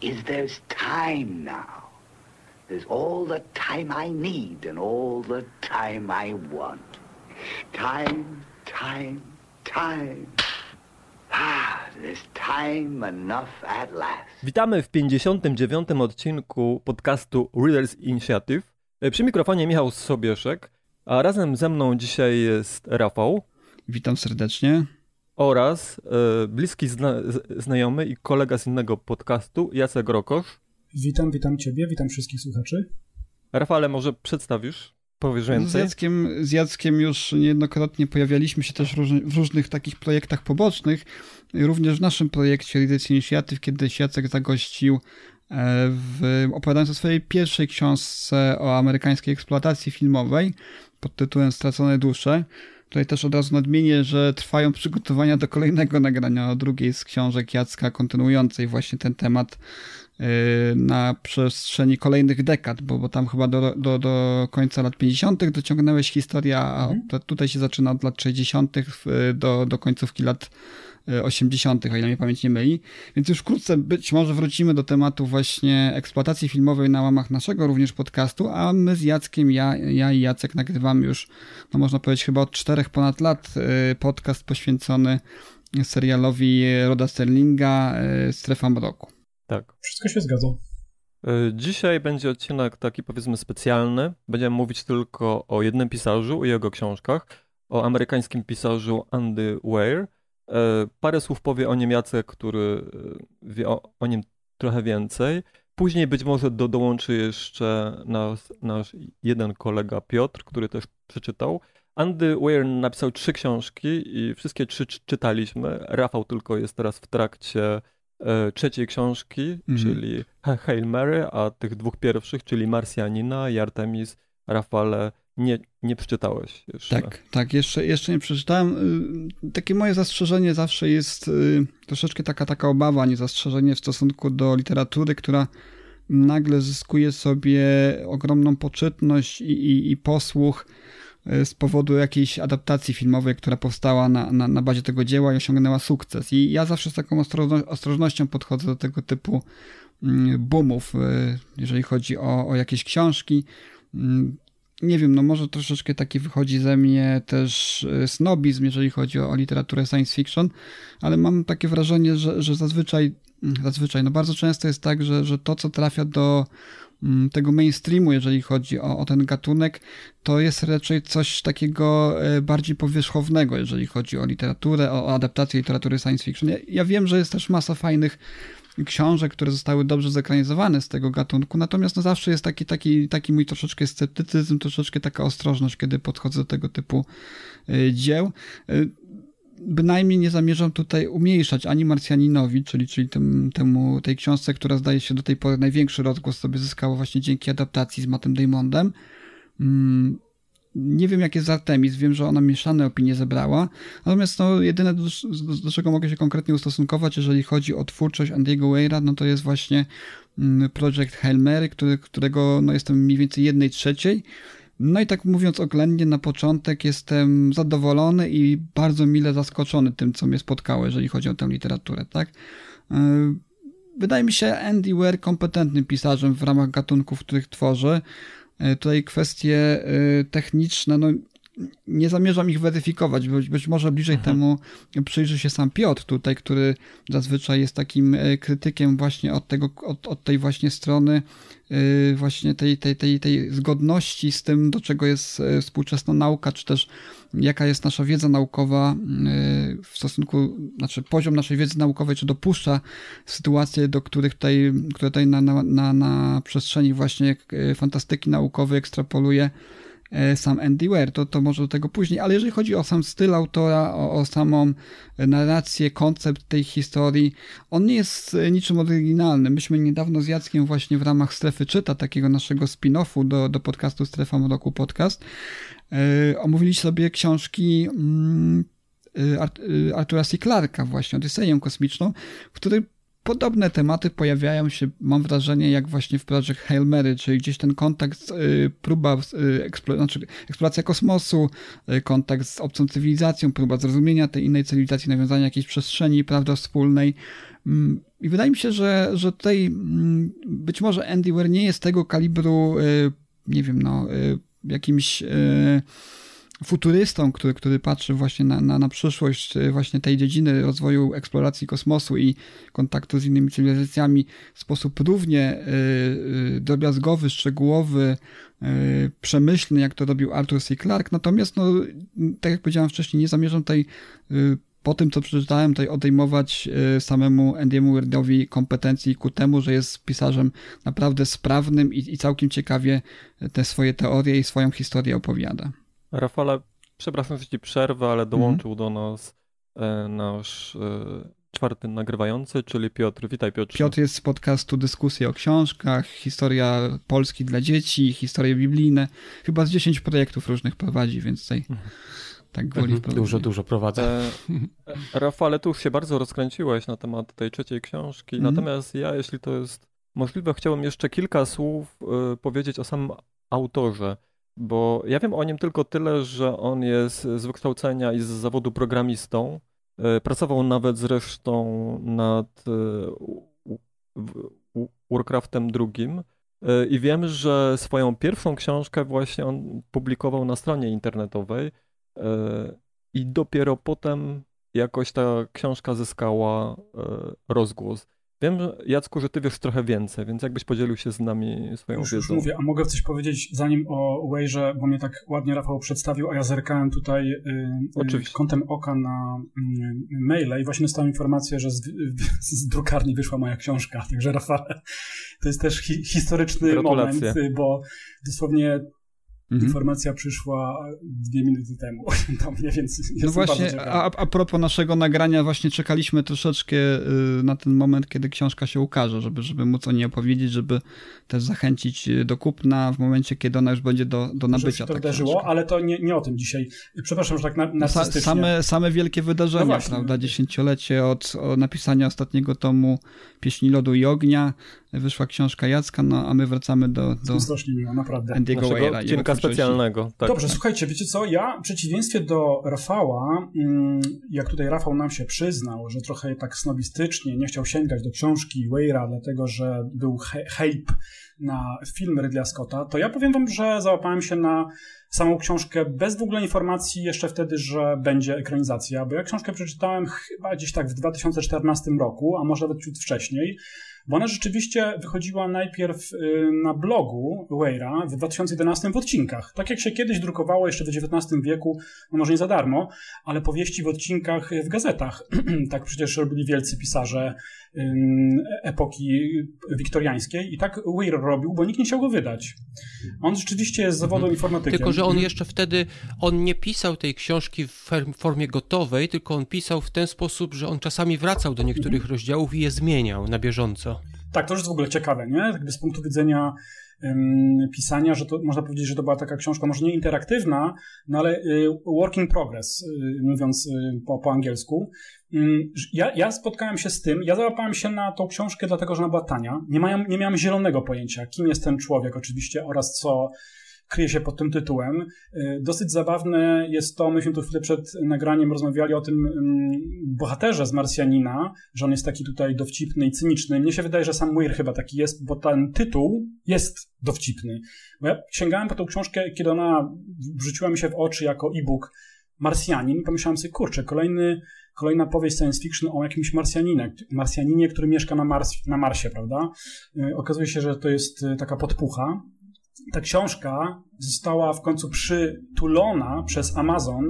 is there's time now. There's all the time I need and all the time I want. Time, time, time. Ah, there's time enough at last. Witamy w 59. odcinku podcastu Readers Initiative. Przy mikrofonie Michał Sobieszek, a razem ze mną dzisiaj jest Rafał. Witam serdecznie. Oraz e, bliski zna znajomy i kolega z innego podcastu, Jacek Rokosz. Witam, witam Ciebie, witam wszystkich słuchaczy. Rafale, może przedstawisz? Powiesz więcej? Z Jackiem, z Jackiem już niejednokrotnie pojawialiśmy się też w różnych takich projektach pobocznych. Również w naszym projekcie Leaders Initiative, kiedy Jacek zagościł e, w, opowiadając o swojej pierwszej książce o amerykańskiej eksploatacji filmowej pod tytułem Stracone dusze. Tutaj też od razu nadmienię, że trwają przygotowania do kolejnego nagrania o drugiej z książek Jacka, kontynuującej właśnie ten temat yy, na przestrzeni kolejnych dekad, bo, bo tam chyba do, do, do końca lat 50. dociągnęłeś historię, a mhm. tutaj się zaczyna od lat 60. do, do końcówki lat 80., o ile mnie pamięć nie myli. Więc już wkrótce być może wrócimy do tematu właśnie eksploatacji filmowej na łamach naszego również podcastu, a my z Jackiem, ja, ja i Jacek nagrywamy już, no można powiedzieć, chyba od czterech ponad lat y, podcast poświęcony serialowi Roda Sterlinga y, Strefa Mroku. Tak. Wszystko się zgadza. Y, dzisiaj będzie odcinek taki powiedzmy specjalny. Będziemy mówić tylko o jednym pisarzu i jego książkach. O amerykańskim pisarzu Andy Weir parę słów powie o nim Jacek, który e, wie o, o nim trochę więcej. Później być może do, dołączy jeszcze nasz, nasz jeden kolega Piotr, który też przeczytał. Andy Weir napisał trzy książki i wszystkie trzy czytaliśmy. Rafał tylko jest teraz w trakcie e, trzeciej książki, mm. czyli Hail Mary, a tych dwóch pierwszych, czyli Marsjanina i Artemis, Rafale nie, nie przeczytałeś jeszcze. Tak, tak, jeszcze, jeszcze nie przeczytałem. Y, takie moje zastrzeżenie zawsze jest y, troszeczkę taka, taka obawa, nie zastrzeżenie w stosunku do literatury, która nagle zyskuje sobie ogromną poczytność i, i, i posłuch y, z powodu jakiejś adaptacji filmowej, która powstała na, na, na bazie tego dzieła i osiągnęła sukces. I ja zawsze z taką ostrożnością podchodzę do tego typu mm, boomów, jeżeli chodzi o, o jakieś książki. Nie wiem, no może troszeczkę taki wychodzi ze mnie też e, snobizm, jeżeli chodzi o, o literaturę science fiction, ale mam takie wrażenie, że, że zazwyczaj, mm, zazwyczaj, no bardzo często jest tak, że, że to, co trafia do mm, tego mainstreamu, jeżeli chodzi o, o ten gatunek, to jest raczej coś takiego e, bardziej powierzchownego, jeżeli chodzi o literaturę, o, o adaptację literatury science fiction. Ja, ja wiem, że jest też masa fajnych książek, które zostały dobrze zekranizowane z tego gatunku, natomiast no zawsze jest taki, taki, taki mój troszeczkę sceptycyzm, troszeczkę taka ostrożność, kiedy podchodzę do tego typu y, dzieł. Y, bynajmniej nie zamierzam tutaj umniejszać ani Marsjaninowi, czyli, czyli tym, temu, tej książce, która zdaje się do tej pory największy rozgłos sobie zyskała właśnie dzięki adaptacji z Mattem Damondem. Nie wiem, jak jest z Artemis, wiem, że ona mieszane opinie zebrała. Natomiast no, jedyne, do, do, czego mogę się konkretnie ustosunkować, jeżeli chodzi o twórczość Andiego Weira, no to jest właśnie mm, projekt Hail Mary, który, którego no, jestem mniej więcej jednej trzeciej. No i tak mówiąc oględnie, na początek jestem zadowolony i bardzo mile zaskoczony tym, co mnie spotkało, jeżeli chodzi o tę literaturę, tak? E, wydaje mi się Andy Weir kompetentnym pisarzem w ramach gatunków, których tworzy. E, tutaj kwestie e, techniczne, no nie zamierzam ich weryfikować, być, być może bliżej mhm. temu przyjrzy się sam Piotr tutaj, który zazwyczaj jest takim e, krytykiem właśnie od, tego, od, od tej właśnie strony właśnie tej, tej, tej, tej zgodności z tym, do czego jest współczesna nauka, czy też jaka jest nasza wiedza naukowa w stosunku, znaczy poziom naszej wiedzy naukowej, czy dopuszcza sytuacje, do których tutaj, które tutaj na, na, na, na przestrzeni właśnie fantastyki naukowej ekstrapoluje e, sam Andy Ware, to, to może do tego później, ale jeżeli chodzi o sam styl autora, o, o samą narrację, koncept tej historii, on nie jest niczym oryginalnym. Myśmy niedawno z Jackiem właśnie w ramach Strefy Czyta, takiego naszego spin-offu do, do podcastu Strefa Mroku Podcast, yy, omówili sobie książki yy, Artura C. Clarka właśnie, Odyseję Kosmiczną, w której podobne tematy pojawiają się, mam wrażenie, jak właśnie w Project Hail Mary, czyli gdzieś ten kontakt, y, próba, y, eksplo, znaczy eksploracja kosmosu, y, kontakt z obcą cywilizacją, próba zrozumienia tej innej cywilizacji, nawiązania jakiejś przestrzeni, prawda, wspólnej. Mm, I wydaje mi się, że, że tutaj mm, być może Andy nie jest tego kalibru, nie wiem, no, jakimś futurystą, który, który patrzy właśnie na, na, na przyszłość e, właśnie tej dziedziny rozwoju eksploracji kosmosu i kontaktu z innymi cywilizacjami w sposób równie y, drobiazgowy, szczegółowy, przemyślny, jak to robił Arthur C. Clarke. Natomiast, no, tak jak powiedziałem wcześniej, nie zamierzam tutaj po tym, co przeczytałem, tutaj odejmować samemu Andy'emu Weirdowi kompetencji ku temu, że jest pisarzem naprawdę sprawnym i, i całkiem ciekawie te swoje teorie i swoją historię opowiada. Rafale, przepraszam, że ci przerwę, ale dołączył mm. do nas e, nasz e, czwarty nagrywający, czyli Piotr. Witaj Piotr. Piotr jest z podcastu Dyskusje o książkach, historia Polski dla dzieci, historie biblijne. Chyba z 10 projektów różnych prowadzi, więc tutaj mhm. tak gwoli mhm. Dużo, dużo prowadzę. E, Rafale, tu już się bardzo rozkręciłeś na temat tej trzeciej książki, mm. natomiast ja, jeśli to jest możliwe, chciałbym jeszcze kilka słów y, powiedzieć o samym autorze. Bo ja wiem o nim tylko tyle, że on jest z wykształcenia i z zawodu programistą. E, pracował nawet zresztą nad e, Warcraftem drugim. E, I wiem, że swoją pierwszą książkę właśnie on publikował na stronie internetowej. I dopiero potem jakoś ta książka zyskała rozgłos. Wiem, Jacku, że ty wiesz trochę więcej, więc jakbyś podzielił się z nami swoją już, wiedzą. Już mówię, a mogę coś powiedzieć zanim o Waze, bo mnie tak ładnie Rafał przedstawił, a ja zerkałem tutaj y, y, kątem oka na y, maile i właśnie dostałem informację, że z, z, drukarni wyszła moja książka, także Rafale, to jest też hi, historyczny moment, y, bo dosłownie Mhm. Informacja przyszła dwie minuty temu do mnie, więc No właśnie, a, a propos naszego nagrania, właśnie czekaliśmy troszeczkę y, na ten moment, kiedy książka się ukaże, żeby, żeby móc o niej opowiedzieć, żeby też zachęcić y, do kupna w momencie, kiedy ona już będzie do, do nabycia. to wydarzyło, ale to nie, nie o tym dzisiaj. Przepraszam, że tak na, narcystycznie. Same, same wielkie wydarzenia, no prawda? Dziesięciolecie od, od napisania ostatniego tomu Pieśni Lodu i Ognia, wyszła książka Jacka, no a my wracamy do, do strasznie miło, naprawdę. Andy'ego Ware'a. Odcinka specjalnego. Tak, Dobrze, słuchajcie, wiecie co, ja w przeciwieństwie do Rafała, mm, jak tutaj Rafał nam się przyznał, że trochę tak snobistycznie nie chciał sięgać do książki Ware'a, dlatego że był hype na film Ridleya Scotta, to ja powiem wam, że załapałem się na samą książkę bez w ogóle informacji jeszcze wtedy, że będzie ekranizacja, bo ja książkę przeczytałem chyba gdzieś tak w 2014 roku, a może nawet ciut wcześniej, bo ona rzeczywiście wychodziła najpierw y, na blogu Weira w 2011 w odcinkach. Tak jak się kiedyś drukowało jeszcze w XIX wieku, no może nie za darmo, ale powieści w odcinkach w gazetach. tak przecież robili wielcy pisarze epoki wiktoriańskiej i tak Weir robił, bo nikt nie chciał go wydać. On rzeczywiście jest zawodą mhm. informatykiem. Tylko, że on jeszcze wtedy, on nie pisał tej książki w formie gotowej, tylko on pisał w ten sposób, że on czasami wracał do niektórych mhm. rozdziałów i je zmieniał na bieżąco. Tak, to jest w ogóle ciekawe, nie? Jakby z punktu widzenia pisania, że to można powiedzieć, że to była taka książka może nie interaktywna, no ale y, work in progress, y, mówiąc y, po, po angielsku. Ja, ja spotkałem się z tym, ja załapałem się na tą książkę dlatego, że ona była tania. Nie, mają, nie miałem zielonego pojęcia, kim jest ten człowiek oczywiście oraz co kryje się pod tym tytułem. Y, dosyć zabawne jest to, myśmy tu chwilę przed nagraniem rozmawiali o tym mm, bohaterze z Marsjanina, że on jest taki tutaj dowcipny i cyniczny. Mnie się wydaje, że sam Weir chyba taki jest, bo ten tytuł jest dowcipny. Bo ja sięgałem po tą książkę, kiedy ona wrzuciła mi się w oczy jako e-book Marsjanin, pomyślałem sobie, kurczę, kolejny, kolejna powieść science fiction o jakimś Marsjaninie, Marsjaninie, który mieszka na, Mars, na Marsie, prawda? Y, okazuje się, że to jest y, taka podpucha, ta książka została w końcu przytulona przez Amazon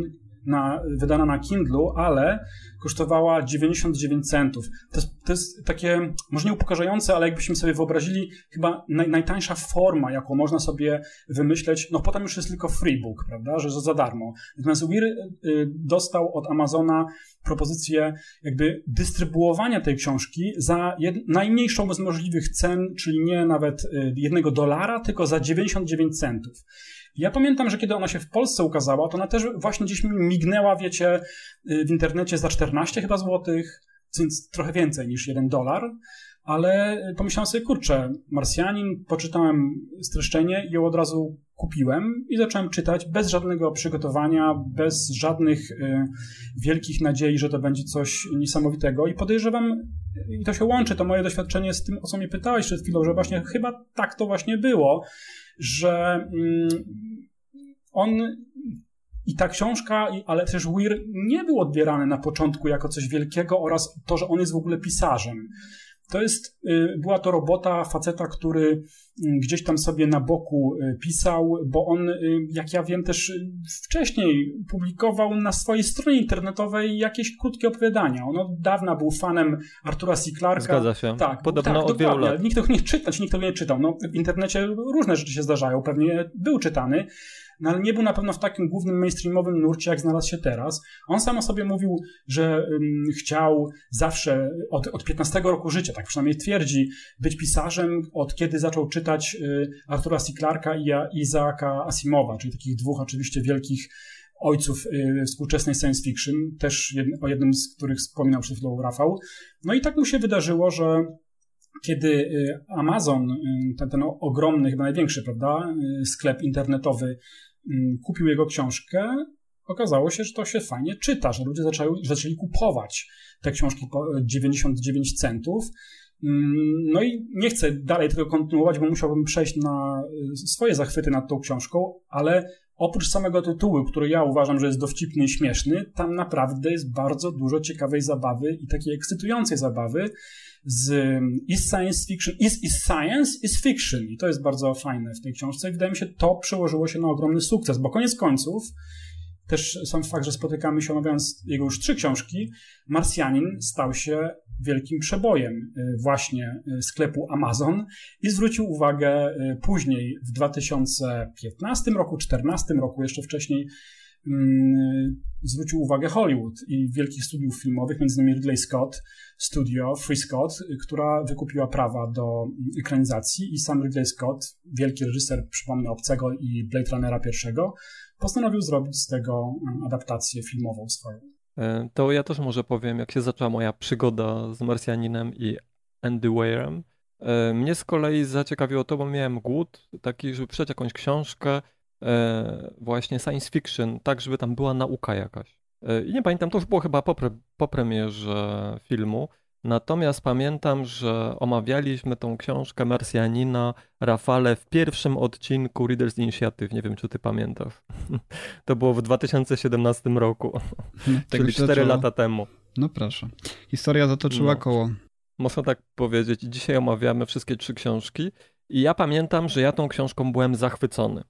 na, wydana na Kindlu, ale kosztowała 99 centów. To jest, to jest takie, może nie upokarzające, ale jakbyśmy sobie wyobrazili, chyba naj, najtańsza forma, jaką można sobie wymyśleć, no potem już jest tylko freebook, prawda, że za darmo. Natomiast Weir y, dostał od Amazona propozycję jakby dystrybuowania tej książki za jed, najmniejszą z możliwych cen, czyli nie nawet y, jednego dolara, tylko za 99 centów. Ja pamiętam, że kiedy ona się w Polsce ukazała, to ona też właśnie gdzieś mi mignęła, wiecie, y, w internecie za 14 chyba złotych, więc trochę więcej niż 1 dolar, ale pomyślałem sobie, kurczę, Marsjanin, poczytałem streszczenie i ją od razu kupiłem i zacząłem czytać bez żadnego przygotowania, bez żadnych y, wielkich nadziei, że to będzie coś niesamowitego i podejrzewam, i to się łączy, to moje doświadczenie z tym, o co mnie pytałeś przed chwilą, że właśnie chyba tak to właśnie było, że mm, on i ta książka, ale też Weir nie był odbierany na początku jako coś wielkiego oraz to, że on jest w ogóle pisarzem. To jest, y, była to robota faceta, który y, gdzieś tam sobie na boku y, pisał, bo on, jak ja wiem, też wcześniej publikował na swojej stronie internetowej jakieś krótkie opowiadania. On od dawna był fanem Artura C. Clarka. Zgadza się. Tak, Podobno tak, od wielu lat. Nikt tego nie czyta, czy nikt tego nie czytał. No, w internecie różne rzeczy się zdarzają, pewnie był czytany, no ale nie był na pewno w takim głównym mainstreamowym nurcie, jak znalazł się teraz. On sam o sobie mówił, że um, chciał zawsze od, od 15 roku życia, tak przynajmniej twierdzi, być pisarzem, od kiedy zaczął czytać y, Artura C. Clarka i Izaaka Asimowa, czyli takich dwóch oczywiście wielkich ojców y, współczesnej science fiction, też o jednym z których wspominał przed chwilą Rafał. No i tak mu się wydarzyło, że kiedy y, Amazon, y, ten, ten ogromny, chyba największy, prawda, sklep internetowy, kupił jego książkę, okazało się, że to się fajnie czyta, że ludzie zaczęli, zaczęli kupować te książki po 99 centów. Mm, No i nie chcę dalej tego kontynuować, bo musiałbym przejść na swoje zachwyty nad tą książką, ale oprócz samego tytułu, który ja uważam, że jest dowcipny i śmieszny, tam naprawdę jest bardzo dużo ciekawej zabawy i takiej ekscytującej zabawy z is science fiction, is, is science, is fiction. I to jest bardzo fajne w tej książce i wydaje mi się, to przełożyło się na ogromny sukces, bo koniec końców też sam fakt, że spotykamy się omawiając jego już trzy książki, Marsjanin stał się wielkim przebojem y, właśnie y, sklepu Amazon i zwrócił uwagę y, później w 2015 roku, 2014 roku, jeszcze wcześniej mm, zwrócił uwagę Hollywood i wielkich studiów filmowych, innymi Ridley Scott Studio, Free Scott, która wykupiła prawa do ekranizacji i sam Ridley Scott, wielki reżyser, przypomnę, Obcego i Blade Runnera pierwszego, postanowił zrobić z tego mm, adaptację filmową swoją. E, To ja też może powiem, jak się zaczęła moja przygoda z Marsjaninem i Andy Weirem. E, Mnie z kolei zaciekawiło to, bo miałem głód taki, żeby przeczytać jakąś książkę e, właśnie science fiction, tak żeby tam była nauka jakaś. I nie pamiętam, to już było chyba po, pre, po premierze filmu, natomiast pamiętam, że omawialiśmy tą książkę Marsjanina Rafale w pierwszym odcinku Readers Initiative, nie wiem czy ty pamiętasz. To było w 2017 roku. No, tak Czyli się 4 zaczęło. lata temu. No proszę. Historia zatoczyła No. koło. Można tak powiedzieć. Dzisiaj omawiamy wszystkie trzy książki. I ja pamiętam, że ja tą książką byłem zachwycony.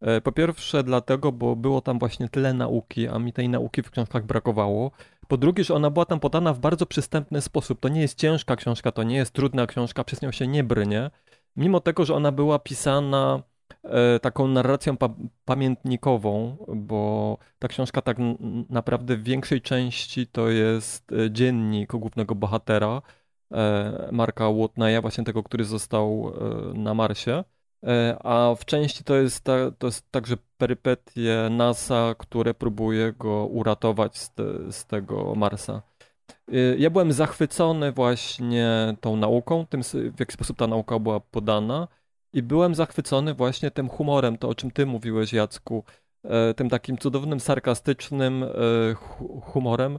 E, Po pierwsze dlatego, bo było tam właśnie tyle nauki, a mi tej nauki w książkach brakowało. Po drugie, że ona była tam podana w bardzo przystępny sposób. To nie jest ciężka książka, to nie jest trudna książka, przez nią się nie brnie. Mimo tego, że ona była pisana e, taką narracją pa pamiętnikową, bo ta książka tak naprawdę w większej części to jest e, dziennik głównego bohatera, e, Marka Watneya, właśnie tego, który został na Marsie. E, A w części to jest, ta, to jest także perypetie NASA, które próbuje go uratować z, te, z tego Marsa. E, Ja byłem zachwycony właśnie tą nauką, tym w jaki sposób ta nauka była podana i byłem zachwycony właśnie tym humorem, to o czym ty mówiłeś Jacku, e, tym takim cudownym, sarkastycznym hu- humorem,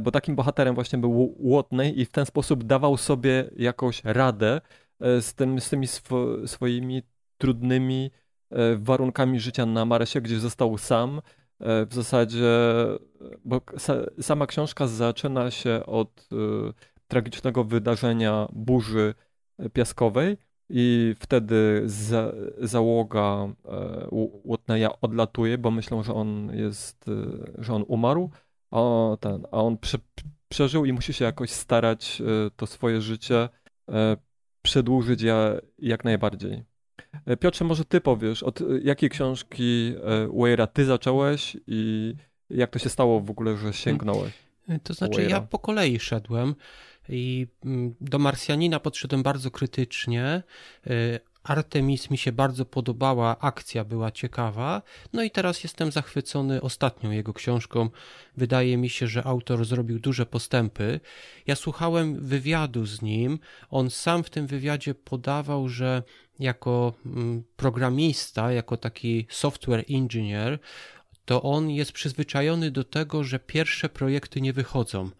bo takim bohaterem właśnie był Watney i w ten sposób dawał sobie jakąś radę z, tym, z tymi swo, swoimi trudnymi e, warunkami życia na Marsie, gdzie został sam. E, W zasadzie, bo sa, sama książka zaczyna się od e, tragicznego wydarzenia burzy piaskowej i wtedy za, załoga e, Watneya odlatuje, bo myślą, że on jest, e, że on umarł, a, ten, a on prze, przeżył i musi się jakoś starać e, to swoje życie e, przedłużyć ja, jak najbardziej. E, Piotrze, może ty powiesz, od jakiej książki Weira ty zacząłeś i jak to się stało w ogóle, że sięgnąłeś? To znaczy, ja po kolei szedłem i mm, do Marsjanina podszedłem bardzo krytycznie. Artemis mi się bardzo podobała, akcja była ciekawa. No i teraz jestem zachwycony ostatnią jego książką. Wydaje mi się, że autor zrobił duże postępy. Ja słuchałem wywiadu z nim. On sam w tym wywiadzie podawał, że jako mm, programista, jako taki software engineer, to on jest przyzwyczajony do tego, że pierwsze projekty nie wychodzą.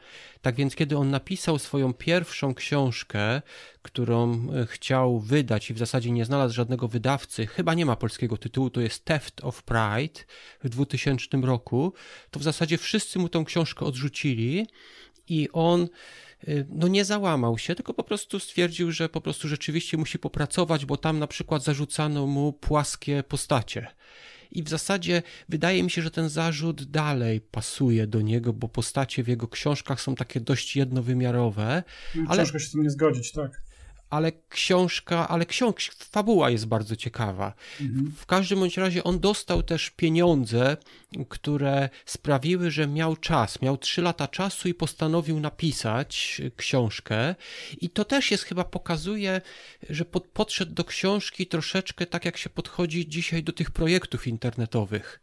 Tak więc, kiedy on napisał swoją pierwszą książkę, którą e, chciał wydać i w zasadzie nie znalazł żadnego wydawcy, chyba nie ma polskiego tytułu, to jest Theft of Pride w 2000 roku, to w zasadzie wszyscy mu tą książkę odrzucili i on no nie załamał się, tylko po prostu stwierdził, że po prostu rzeczywiście musi popracować, bo tam na przykład zarzucano mu płaskie postacie i w zasadzie wydaje mi się, że ten zarzut dalej pasuje do niego, bo postacie w jego książkach są takie dość jednowymiarowe. Ale... Ciężko się z tym nie zgodzić, tak ale książka, ale książ, fabuła jest bardzo ciekawa. Mhm. W każdym bądź razie on dostał też pieniądze, które sprawiły, że miał czas, miał trzy lata czasu i postanowił napisać książkę. I to też jest chyba pokazuje, że pod, podszedł do książki troszeczkę tak, jak się podchodzi dzisiaj do tych projektów internetowych.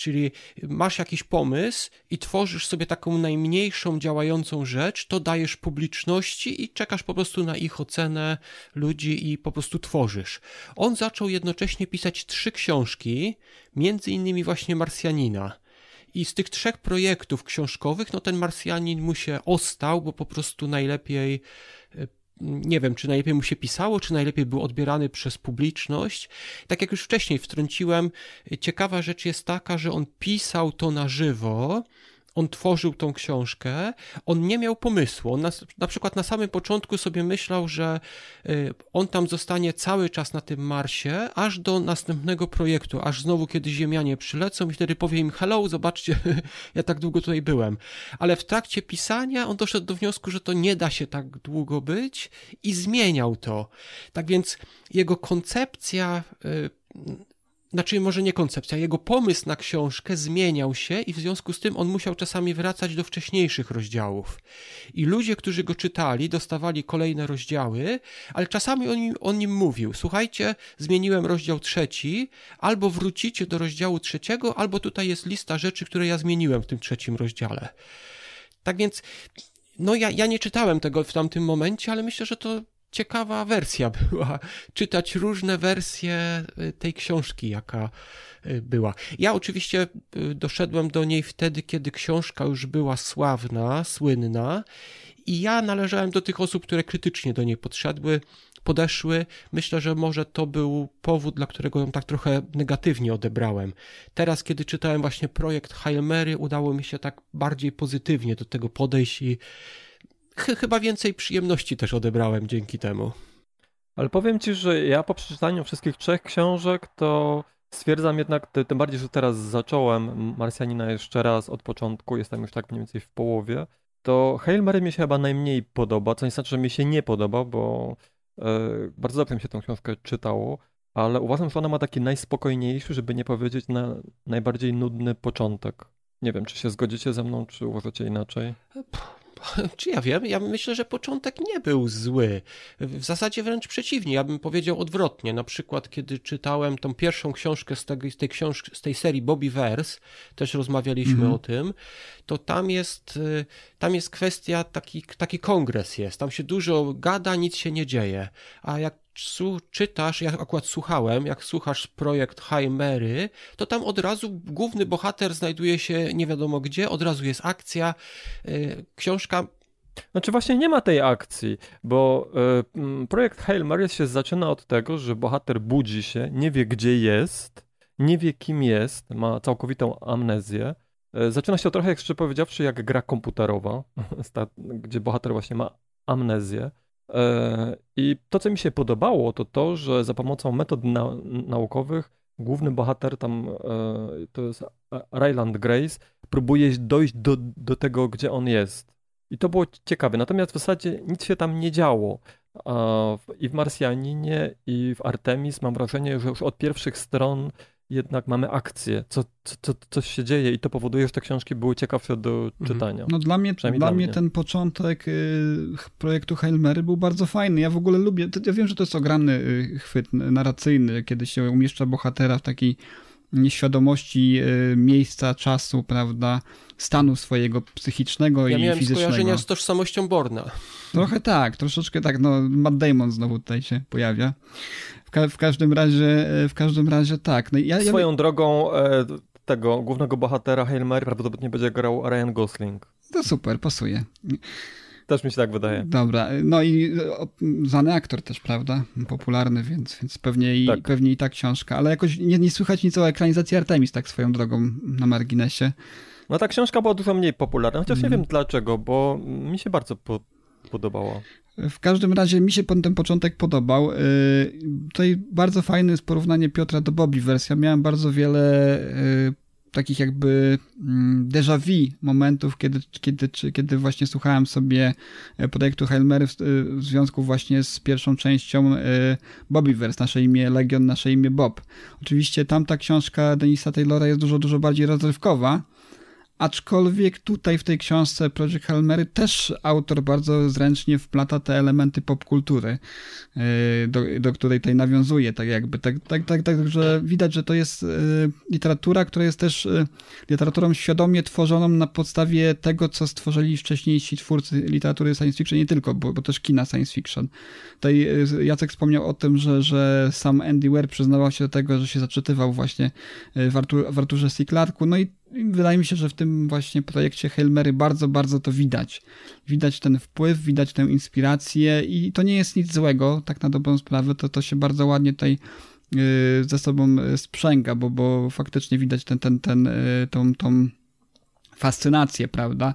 Czyli masz jakiś pomysł i tworzysz sobie taką najmniejszą działającą rzecz, to dajesz publiczności i czekasz po prostu na ich ocenę ludzi i po prostu tworzysz. On zaczął jednocześnie pisać trzy książki, między innymi właśnie Marsjanina. I z tych trzech projektów książkowych, no ten Marsjanin mu się ostał, bo po prostu najlepiej e, nie wiem, czy najlepiej mu się pisało, czy najlepiej był odbierany przez publiczność. Tak jak już wcześniej wtrąciłem, ciekawa rzecz jest taka, że on pisał to na żywo, on tworzył tą książkę, on nie miał pomysłu. On na, na, przykład na samym początku sobie myślał, że y, on tam zostanie cały czas na tym Marsie, aż do następnego projektu, aż znowu kiedy Ziemianie przylecą i wtedy powie im hello, zobaczcie, ja tak długo tutaj byłem. Ale w trakcie pisania on doszedł do wniosku, że to nie da się tak długo być i zmieniał to. Tak więc jego koncepcja y, znaczy może nie koncepcja, jego pomysł na książkę zmieniał się i w związku z tym on musiał czasami wracać do wcześniejszych rozdziałów. I ludzie, którzy go czytali, dostawali kolejne rozdziały, ale czasami on, on im mówił, słuchajcie, zmieniłem rozdział trzeci, albo wrócicie do rozdziału trzeciego, albo tutaj jest lista rzeczy, które ja zmieniłem w tym trzecim rozdziale. Tak więc no ja, ja nie czytałem tego w tamtym momencie, ale myślę, że to ciekawa wersja była, czytać różne wersje y, tej książki, jaka y, była. Ja oczywiście y, doszedłem do niej wtedy, kiedy książka już była sławna, słynna i ja należałem do tych osób, które krytycznie do niej podszedły, podeszły. Myślę, że może to był powód, dla którego ją tak trochę negatywnie odebrałem. Teraz, kiedy czytałem właśnie projekt Hail Mary, udało mi się tak bardziej pozytywnie do tego podejść i chyba więcej przyjemności też odebrałem dzięki temu. Ale powiem ci, że ja po przeczytaniu wszystkich trzech książek to stwierdzam jednak, tym bardziej, że teraz zacząłem Marsjanina jeszcze raz od początku, jestem już tak mniej więcej w połowie, to Hail Mary mi się chyba najmniej podoba, co nie znaczy, że mi się nie podoba, bo e, bardzo dobrze mi się tę książkę czytało, ale uważam, że ona ma taki najspokojniejszy, żeby nie powiedzieć na najbardziej nudny początek. Nie wiem, czy się zgodzicie ze mną, czy uważacie inaczej? czy ja wiem, ja myślę, że początek nie był zły. W zasadzie wręcz przeciwnie, ja bym powiedział odwrotnie. Na przykład, kiedy czytałem tą pierwszą książkę z, tego, z tej książki, z tej serii Bobby Verse, też rozmawialiśmy -hmm. o tym, to tam jest, y, tam jest kwestia, taki, taki kongres jest, tam się dużo gada, nic się nie dzieje. A jak czytasz, ja akurat słuchałem, jak słuchasz projekt High Mary, to tam od razu główny bohater znajduje się nie wiadomo gdzie, od razu jest akcja, y, książka znaczy właśnie nie ma tej akcji, bo y, projekt Hail Mary się zaczyna od tego, że bohater budzi się, nie wie gdzie jest, nie wie kim jest, ma całkowitą amnezję. Y, zaczyna się trochę, jak szczerze powiedziawszy, jak gra komputerowa, gdzie bohater właśnie ma amnezję. E, I to, co mi się podobało, to to, że za pomocą metod na naukowych główny bohater tam, e, to jest Ryland Grace, próbuje dojść do, do tego, gdzie on jest. I to było ciekawe. Natomiast w zasadzie nic się tam nie działo. I w Marsjaninie, i w Artemis mam wrażenie, że już od pierwszych stron jednak mamy akcję, co, co, coś się dzieje i to powoduje, że te książki były ciekawsze do mhm. czytania. No dla mnie, dla, dla mnie, mnie, ten początek y, projektu Hail Mary był bardzo fajny. Ja w ogóle lubię, ja wiem, że to jest ogromny y, chwyt narracyjny, kiedy się umieszcza bohatera w takiej nieświadomości y, miejsca, czasu, prawda, stanu swojego psychicznego ja i miałem fizycznego. skojarzenia z tożsamością Borna. Trochę tak, troszeczkę tak, no Matt Damon znowu tutaj się pojawia. W, ka w każdym razie, e, w każdym razie tak. No, ja, Swoją ja... drogą e, tego głównego bohatera Hail Mary prawdopodobnie będzie grał Ryan Gosling. To super, pasuje. Też mi się tak wydaje. Dobra, no i znany aktor też, prawda? Popularny, więc, więc pewnie, i, tak. pewnie i ta książka. Ale jakoś nie, nie słychać nic o ekranizacji Artemis, tak swoją drogą na marginesie. No ta książka była dużo mniej popularna, chociaż mm. nie wiem dlaczego, bo mi się bardzo po podobała. W każdym razie mi się ten początek podobał. Y, tutaj bardzo fajne jest porównanie Piotra do Bobby wersja. Miałem bardzo wiele y, takich jakby mm, déjà vu momentów, kiedy, kiedy, kiedy właśnie słuchałem sobie e, projektu Hail Mary w, w związku właśnie z pierwszą częścią e, Bobbyverse, nasze imię Legion, nasze imię Bob. Oczywiście tamta książka Denisa Taylora jest dużo, dużo bardziej rozrywkowa, Aczkolwiek tutaj w tej książce Project Hail Mary też autor bardzo zręcznie wplata te elementy popkultury, e, do, do której tutaj nawiązuje, tak jakby. Tak, tak, tak, tak, że widać, że to jest e, literatura, która jest też e, literaturą świadomie tworzoną na podstawie tego, co stworzyli wcześniejsi twórcy literatury science fiction, nie tylko, bo, bo też kina science fiction. Tutaj Jacek wspomniał o tym, że, że sam Andy Weir przyznawał się do tego, że się zaczytywał właśnie w, Artur, w Arturze C. Clarku, no i wydaje mi się, że w tym właśnie projekcie Hail Mary bardzo, bardzo to widać. Widać ten wpływ, widać tę inspirację i to nie jest nic złego, tak na dobrą sprawę, to, to się bardzo ładnie tutaj y, ze sobą y, sprzęga, bo, bo faktycznie widać ten, ten, ten, y, tą, tą fascynację, prawda?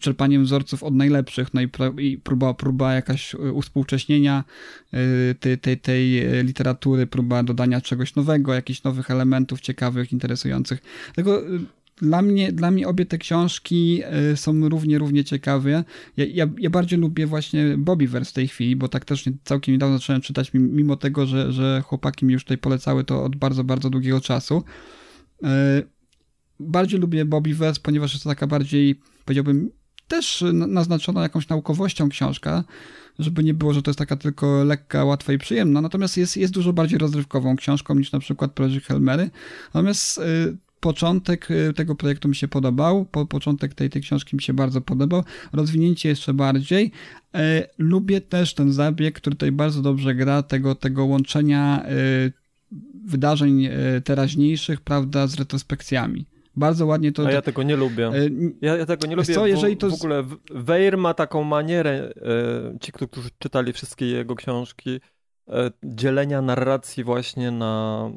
Czerpaniem wzorców od najlepszych, no i, próba, próba jakaś uspółcześnienia tej, tej, tej literatury, próba dodania czegoś nowego, jakichś nowych elementów ciekawych, interesujących. Tego dla mnie, dla mnie obie te książki są równie, równie ciekawe. Ja, ja, ja bardziej lubię właśnie Bobbyverse w tej chwili, bo tak też całkiem niedawno zacząłem czytać, mimo tego, że, że chłopaki mi już tutaj polecały to od bardzo, bardzo długiego czasu bardziej lubię Bobby West, ponieważ jest to taka bardziej, powiedziałbym, też naznaczona jakąś naukowością książka, żeby nie było, że to jest taka tylko lekka, łatwa i przyjemna. Natomiast jest, jest dużo bardziej rozrywkową książką niż na przykład Project Helmery. Natomiast y, początek y, tego projektu mi się podobał, po, początek tej, tej książki mi się bardzo podobał, rozwinięcie jeszcze bardziej. Y, lubię też ten zabieg, który tutaj bardzo dobrze gra, tego, tego łączenia wydarzeń teraźniejszych, prawda, z retrospekcjami bardzo ładnie to... A ja tego nie lubię. E, ja, ja tego nie lubię, co, jeżeli to... w ogóle Weir ma taką manierę, e, ci, którzy czytali wszystkie jego książki, e, dzielenia narracji właśnie na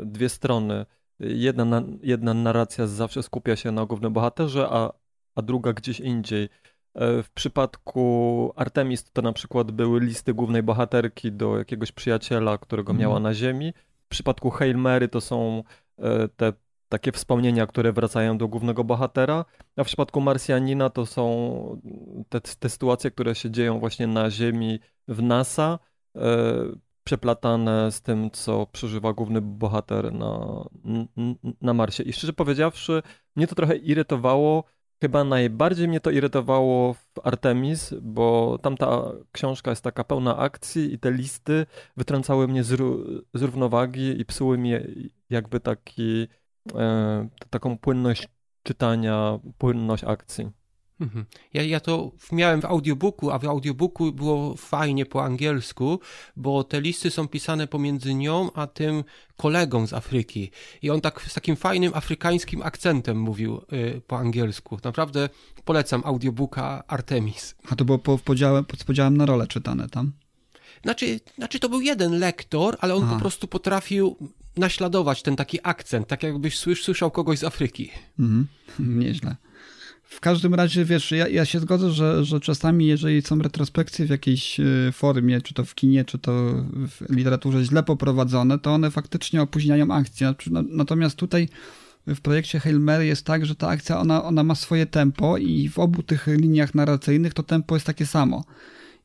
dwie strony. Jedna, jedna narracja zawsze skupia się na głównym bohaterze, a, a druga gdzieś indziej. W przypadku Artemis to na przykład były listy głównej bohaterki do jakiegoś przyjaciela, którego mm. miała na ziemi. W przypadku Hail Mary to są te takie wspomnienia, które wracają do głównego bohatera, a w przypadku Marsjanina to są te, te sytuacje, które się dzieją właśnie na Ziemi w NASA, e, przeplatane z tym, co przeżywa główny bohater na, na Marsie. I szczerze powiedziawszy, mnie to trochę irytowało. Chyba najbardziej mnie to irytowało w Artemis, bo tamta książka jest taka pełna akcji i te listy wytrącały mnie z, z równowagi i psuły mi jakby taki taką płynność czytania, płynność akcji. Mhm. Ja, ja to miałem w audiobooku, a w audiobooku było fajnie po angielsku, bo te listy są pisane pomiędzy nią a tym kolegą z Afryki. I on tak z takim fajnym afrykańskim akcentem mówił y, po angielsku. Naprawdę polecam audiobooka Artemis. A to było po, podziałem, z podziałem na rolę czytane tam? Znaczy, znaczy to był jeden lektor, ale on Aha. po prostu potrafił naśladować ten taki akcent, tak jakbyś słyszał kogoś z Afryki. Mhm, nieźle. w każdym razie, wiesz, ja, ja się zgodzę, że, że czasami, jeżeli są retrospekcje w jakiejś e, formie, czy to w kinie, czy to w literaturze źle poprowadzone, to one faktycznie opóźniają akcję. Natomiast tutaj w projekcie Hail Mary jest tak, że ta akcja, ona, ona ma swoje tempo i w obu tych liniach narracyjnych to tempo jest takie samo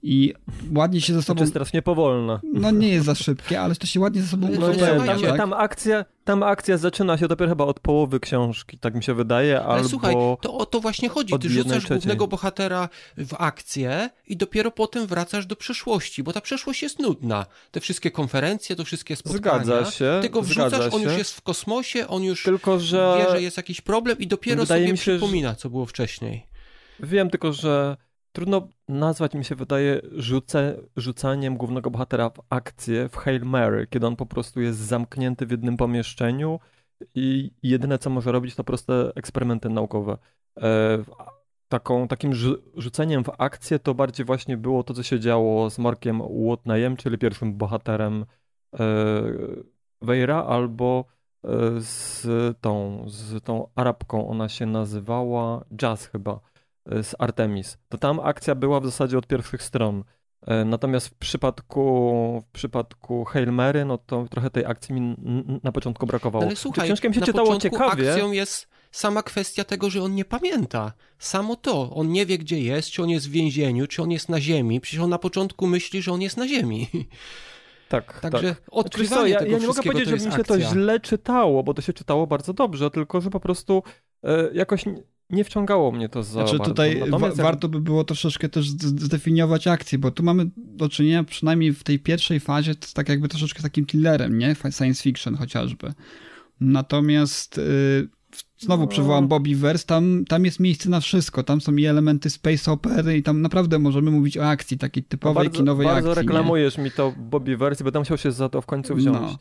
i ładnie się ze sobą... Znaczy strasznie powolne. No nie jest za szybkie, ale to się ładnie ze sobą no, nie, tam, tak? tam, akcja, tam akcja zaczyna się dopiero chyba od połowy książki, tak mi się wydaje, ale albo słuchaj, to o to właśnie chodzi. Ty rzucasz trzeciej. głównego bohatera w akcję i dopiero potem wracasz do przeszłości, bo ta przeszłość jest nudna. Te wszystkie konferencje, to wszystkie spotkania. Zgadza się. Ty go wrzucasz, on już jest w kosmosie, on już Tylko, że... wie, że jest jakiś problem i dopiero wydaje sobie się, przypomina, co było wcześniej. Wiem tylko, że Trudno nazwać, mi się wydaje, rzuce, rzucaniem głównego bohatera w akcję w Hail Mary, kiedy on po prostu jest zamknięty w jednym pomieszczeniu i jedyne, co może robić, to proste eksperymenty naukowe. E, taką, takim rzuceniem w akcję to bardziej właśnie było to, co się działo z Markiem Watneyem, czyli pierwszym bohaterem e, Weira, albo e, z tą, z tą Arabką, ona się nazywała Jazz chyba E, z Artemis, to tam akcja była w zasadzie od pierwszych stron. E, natomiast w przypadku, w przypadku Hail Mary, no to trochę tej akcji mi na początku brakowało. Ale słuchaj, książkę mi się na czytało ciekawie. akcją jest sama kwestia tego, że on nie pamięta. Samo to. On nie wie, gdzie jest, czy on jest w więzieniu, czy on jest na ziemi. Przecież on na początku myśli, że on jest na ziemi. Tak, Także tak. odkrywanie znaczy, ja, tego ja nie mogę powiedzieć, że mi się akcja. to źle czytało, bo to się czytało bardzo dobrze, tylko że po prostu e, jakoś nie wciągało mnie to za znaczy, bardzo. tutaj wa warto by było troszeczkę też zdefiniować akcję, bo tu mamy do czynienia przynajmniej w tej pierwszej fazie z tak jakby troszeczkę takim killerem, nie? Science fiction chociażby. Natomiast yy, znowu no. przywołam Bobby Verse, tam, tam jest miejsce na wszystko, tam są i elementy space opery i tam naprawdę możemy mówić o akcji, takiej typowej no bardzo, kinowej bardzo akcji. Bardzo reklamujesz nie? mi to Bobby Verse, bo tam musiał się za to w końcu wziąć. No.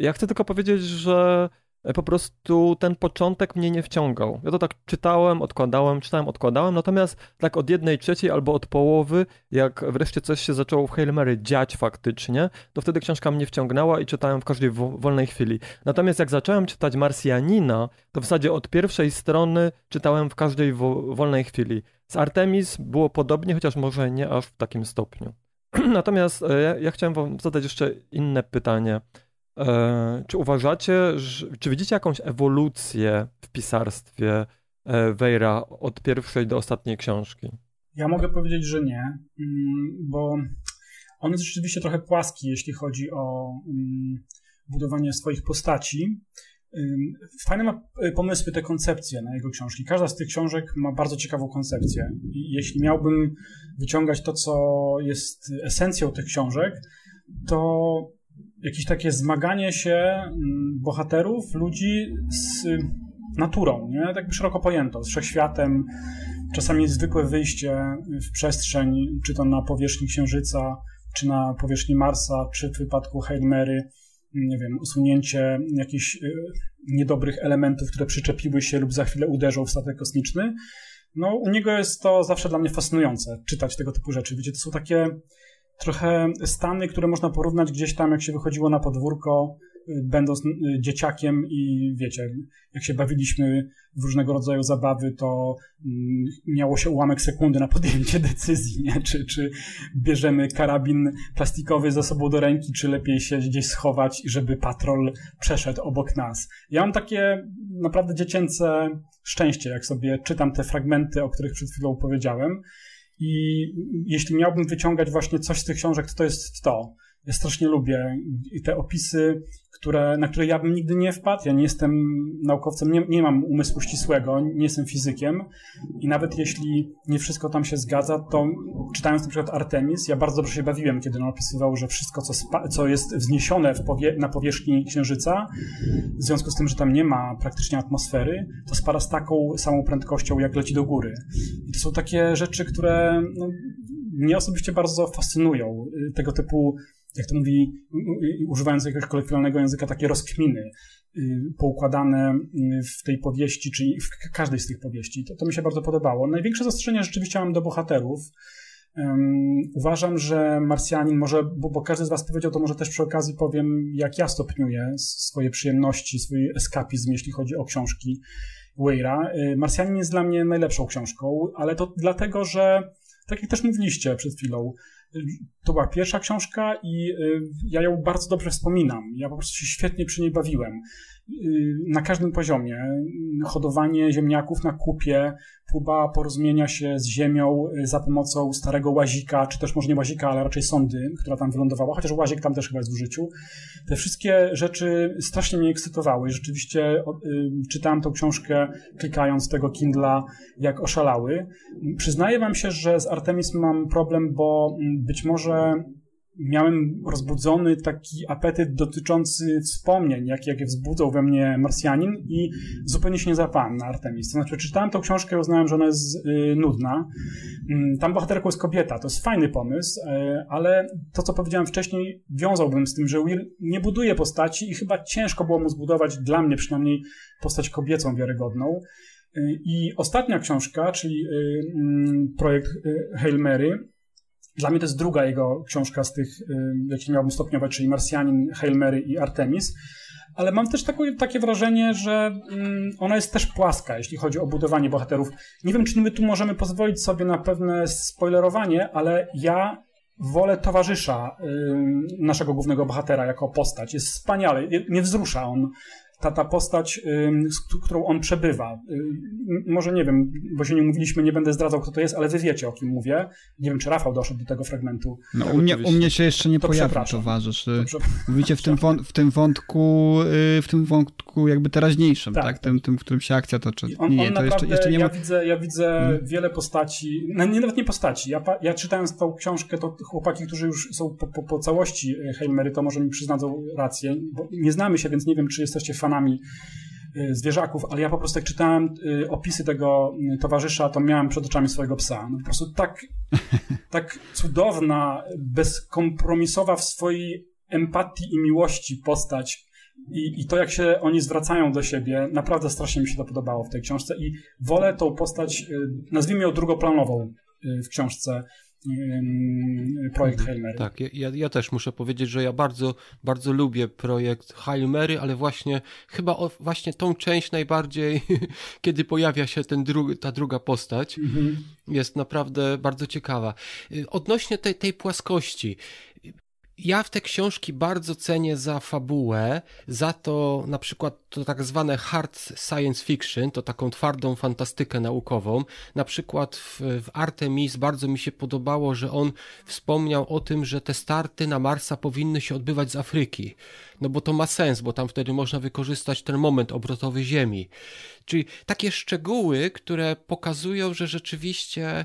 Ja chcę tylko powiedzieć, że po prostu ten początek mnie nie wciągał. Ja to tak czytałem, odkładałem, czytałem, odkładałem, natomiast tak od jednej trzeciej albo od połowy, jak wreszcie coś się zaczęło w Hail Mary dziać faktycznie, to wtedy książka mnie wciągnęła i czytałem w każdej wolnej chwili. Natomiast jak zacząłem czytać Marsjanina, to w zasadzie od pierwszej strony czytałem w każdej wolnej chwili. Z Artemis było podobnie, chociaż może nie aż w takim stopniu. Natomiast e, ja, ja chciałem wam zadać jeszcze inne pytanie. E, czy uważacie, czy widzicie jakąś ewolucję w pisarstwie e, Wejra od pierwszej do ostatniej książki? Ja mogę powiedzieć, że nie, mm, bo on jest rzeczywiście trochę płaski, jeśli chodzi o mm, budowanie swoich postaci. Fajne ma e, pomysły, te koncepcje na jego książki. Każda z tych książek ma bardzo ciekawą koncepcję. I jeśli miałbym wyciągać to, co jest esencją tych książek, to jakieś takie zmaganie się mm, bohaterów, ludzi z naturą, nie? tak szeroko pojęto, z wszechświatem, czasami zwykłe wyjście w przestrzeń, czy to na powierzchni Księżyca, czy na powierzchni Marsa, czy w przypadku Hail Mary, nie wiem, usunięcie jakichś y, niedobrych elementów, które przyczepiły się lub za chwilę uderzą w statek kosmiczny. No, u niego jest to zawsze dla mnie fascynujące, czytać tego typu rzeczy. Wiecie, to są takie trochę stany, które można porównać gdzieś tam, jak się wychodziło na podwórko, y, będąc y, dzieciakiem i wiecie, jak się bawiliśmy w różnego rodzaju zabawy, to mm, miało się ułamek sekundy na podjęcie decyzji, nie? Czy, czy bierzemy karabin plastikowy za sobą do ręki, czy lepiej się gdzieś schować, żeby patrol przeszedł obok nas. Ja mam takie naprawdę dziecięce szczęście, jak sobie czytam te fragmenty, o których przed chwilą powiedziałem, i jeśli miałbym wyciągać właśnie coś z tych książek, to to jest to. Ja strasznie lubię te opisy, które, na które ja bym nigdy nie wpadł. Ja nie jestem naukowcem, nie, nie mam umysłu ścisłego, nie jestem fizykiem i nawet jeśli nie wszystko tam się zgadza, to czytając na przykład Artemis, ja bardzo dobrze się bawiłem, kiedy on opisywał, że wszystko, co, co jest wzniesione powie na powierzchni Księżyca, w związku z tym, że tam nie ma praktycznie atmosfery, to spada z taką samą prędkością, jak leci do góry. I to są takie rzeczy, które no, mnie osobiście bardzo fascynują. Tego typu jak to mówi, używając jakiegoś kolokwialnego języka, takie rozkminy y, poukładane y, w tej powieści, czyli w każdej z tych powieści. To, to mi się bardzo podobało. Największe zastrzeżenie rzeczywiście mam do bohaterów. Um, uważam, że Marsjanin może, bo, bo, każdy z Was powiedział, to może też przy okazji powiem, jak ja stopniuję swoje przyjemności, swój eskapizm, jeśli chodzi o książki. Weira. Marsjanin jest dla mnie najlepszą książką, ale to dlatego, że tak jak też mówiliście przed chwilą, to była pierwsza książka i ja ją bardzo dobrze wspominam. Ja po prostu się świetnie przy niej bawiłem. Y, na każdym poziomie. Hodowanie ziemniaków na kupie, próba porozumienia się z ziemią y, za pomocą starego łazika, czy też może nie łazika, ale raczej sondy, która tam wylądowała, chociaż łazik tam też chyba jest w użyciu. Te wszystkie rzeczy strasznie mnie ekscytowały. Rzeczywiście y, czytałem tą książkę klikając tego Kindla jak oszalały. Przyznaję wam się, że z Artemis mam problem, bo mm, być może miałem rozbudzony taki apetyt dotyczący wspomnień, jak, jakie wzbudzał we mnie Marsjanin i zupełnie się nie zapałem na Artemis. To znaczy, czytałem tą książkę i uznałem, że ona jest y, nudna. Y, tam bohaterką jest kobieta, to jest fajny pomysł, y, ale to, co powiedziałem wcześniej, wiązałbym z tym, że Will nie buduje postaci i chyba ciężko było mu zbudować, dla mnie przynajmniej, postać kobiecą wiarygodną. Y, I ostatnia książka, czyli y, mm, projekt y, Hail Mary, dla mnie to jest druga jego książka z tych, jakie miałbym stopniować, czyli Marsjanin, Hail Mary i Artemis. Ale mam też takie, takie wrażenie, że ona jest też płaska, jeśli chodzi o budowanie bohaterów. Nie wiem, czy my tu możemy pozwolić sobie na pewne spoilerowanie, ale ja wolę towarzysza naszego głównego bohatera jako postać. Jest wspaniały, nie wzrusza on ta, ta postać, z którą on przebywa. Może nie wiem, bo się nie mówiliśmy, nie będę zdradzał, kto to jest, ale wy wiecie, o kim mówię. Nie wiem, czy Rafał doszedł do tego fragmentu. No, u, mnie, u mnie się jeszcze nie to pojawił towarzysz. To Mówicie w tym, w tym wątku, y, w tym wątku jakby teraźniejszym, tak? tak? Tym, tym, w którym się akcja toczy. On, nie, on to jeszcze, jeszcze nie ma... Ja widzę, ja widzę hmm. wiele postaci, no, nie, nawet nie postaci. Ja, ja czytając tą książkę, to chłopaki, którzy już są po, po, po całości Heilmery, to może mi przyznadzą rację, bo nie znamy się, więc nie wiem, czy jesteście fanami fanami y, zwierzaków, ale ja po prostu jak czytałem y, opisy tego y, towarzysza, to miałem przed oczami swojego psa. No po prostu tak, tak cudowna, bezkompromisowa w swojej empatii i miłości postać. I, I to, jak się oni zwracają do siebie, naprawdę strasznie mi się to podobało w tej książce. I wolę tą postać, nazwijmy ją drugoplanową w książce, projekt Hail Mary. Tak, ja, ja też muszę powiedzieć, że ja bardzo, bardzo lubię projekt Hail Mary, ale właśnie chyba o, właśnie tą część najbardziej, kiedy pojawia się ten dru, ta druga postać, mhm. jest naprawdę bardzo ciekawa. Y, odnośnie tej, tej płaskości, ja w te książki bardzo cenię za fabułę, za to na przykład to tak zwane hard science fiction, to taką twardą fantastykę naukową. Na przykład w, w Artemis bardzo mi się podobało, że on wspomniał o tym, że te starty na Marsa powinny się odbywać z Afryki. No bo to ma sens, bo tam wtedy można wykorzystać ten moment obrotowy Ziemi. Czyli takie szczegóły, które pokazują, że rzeczywiście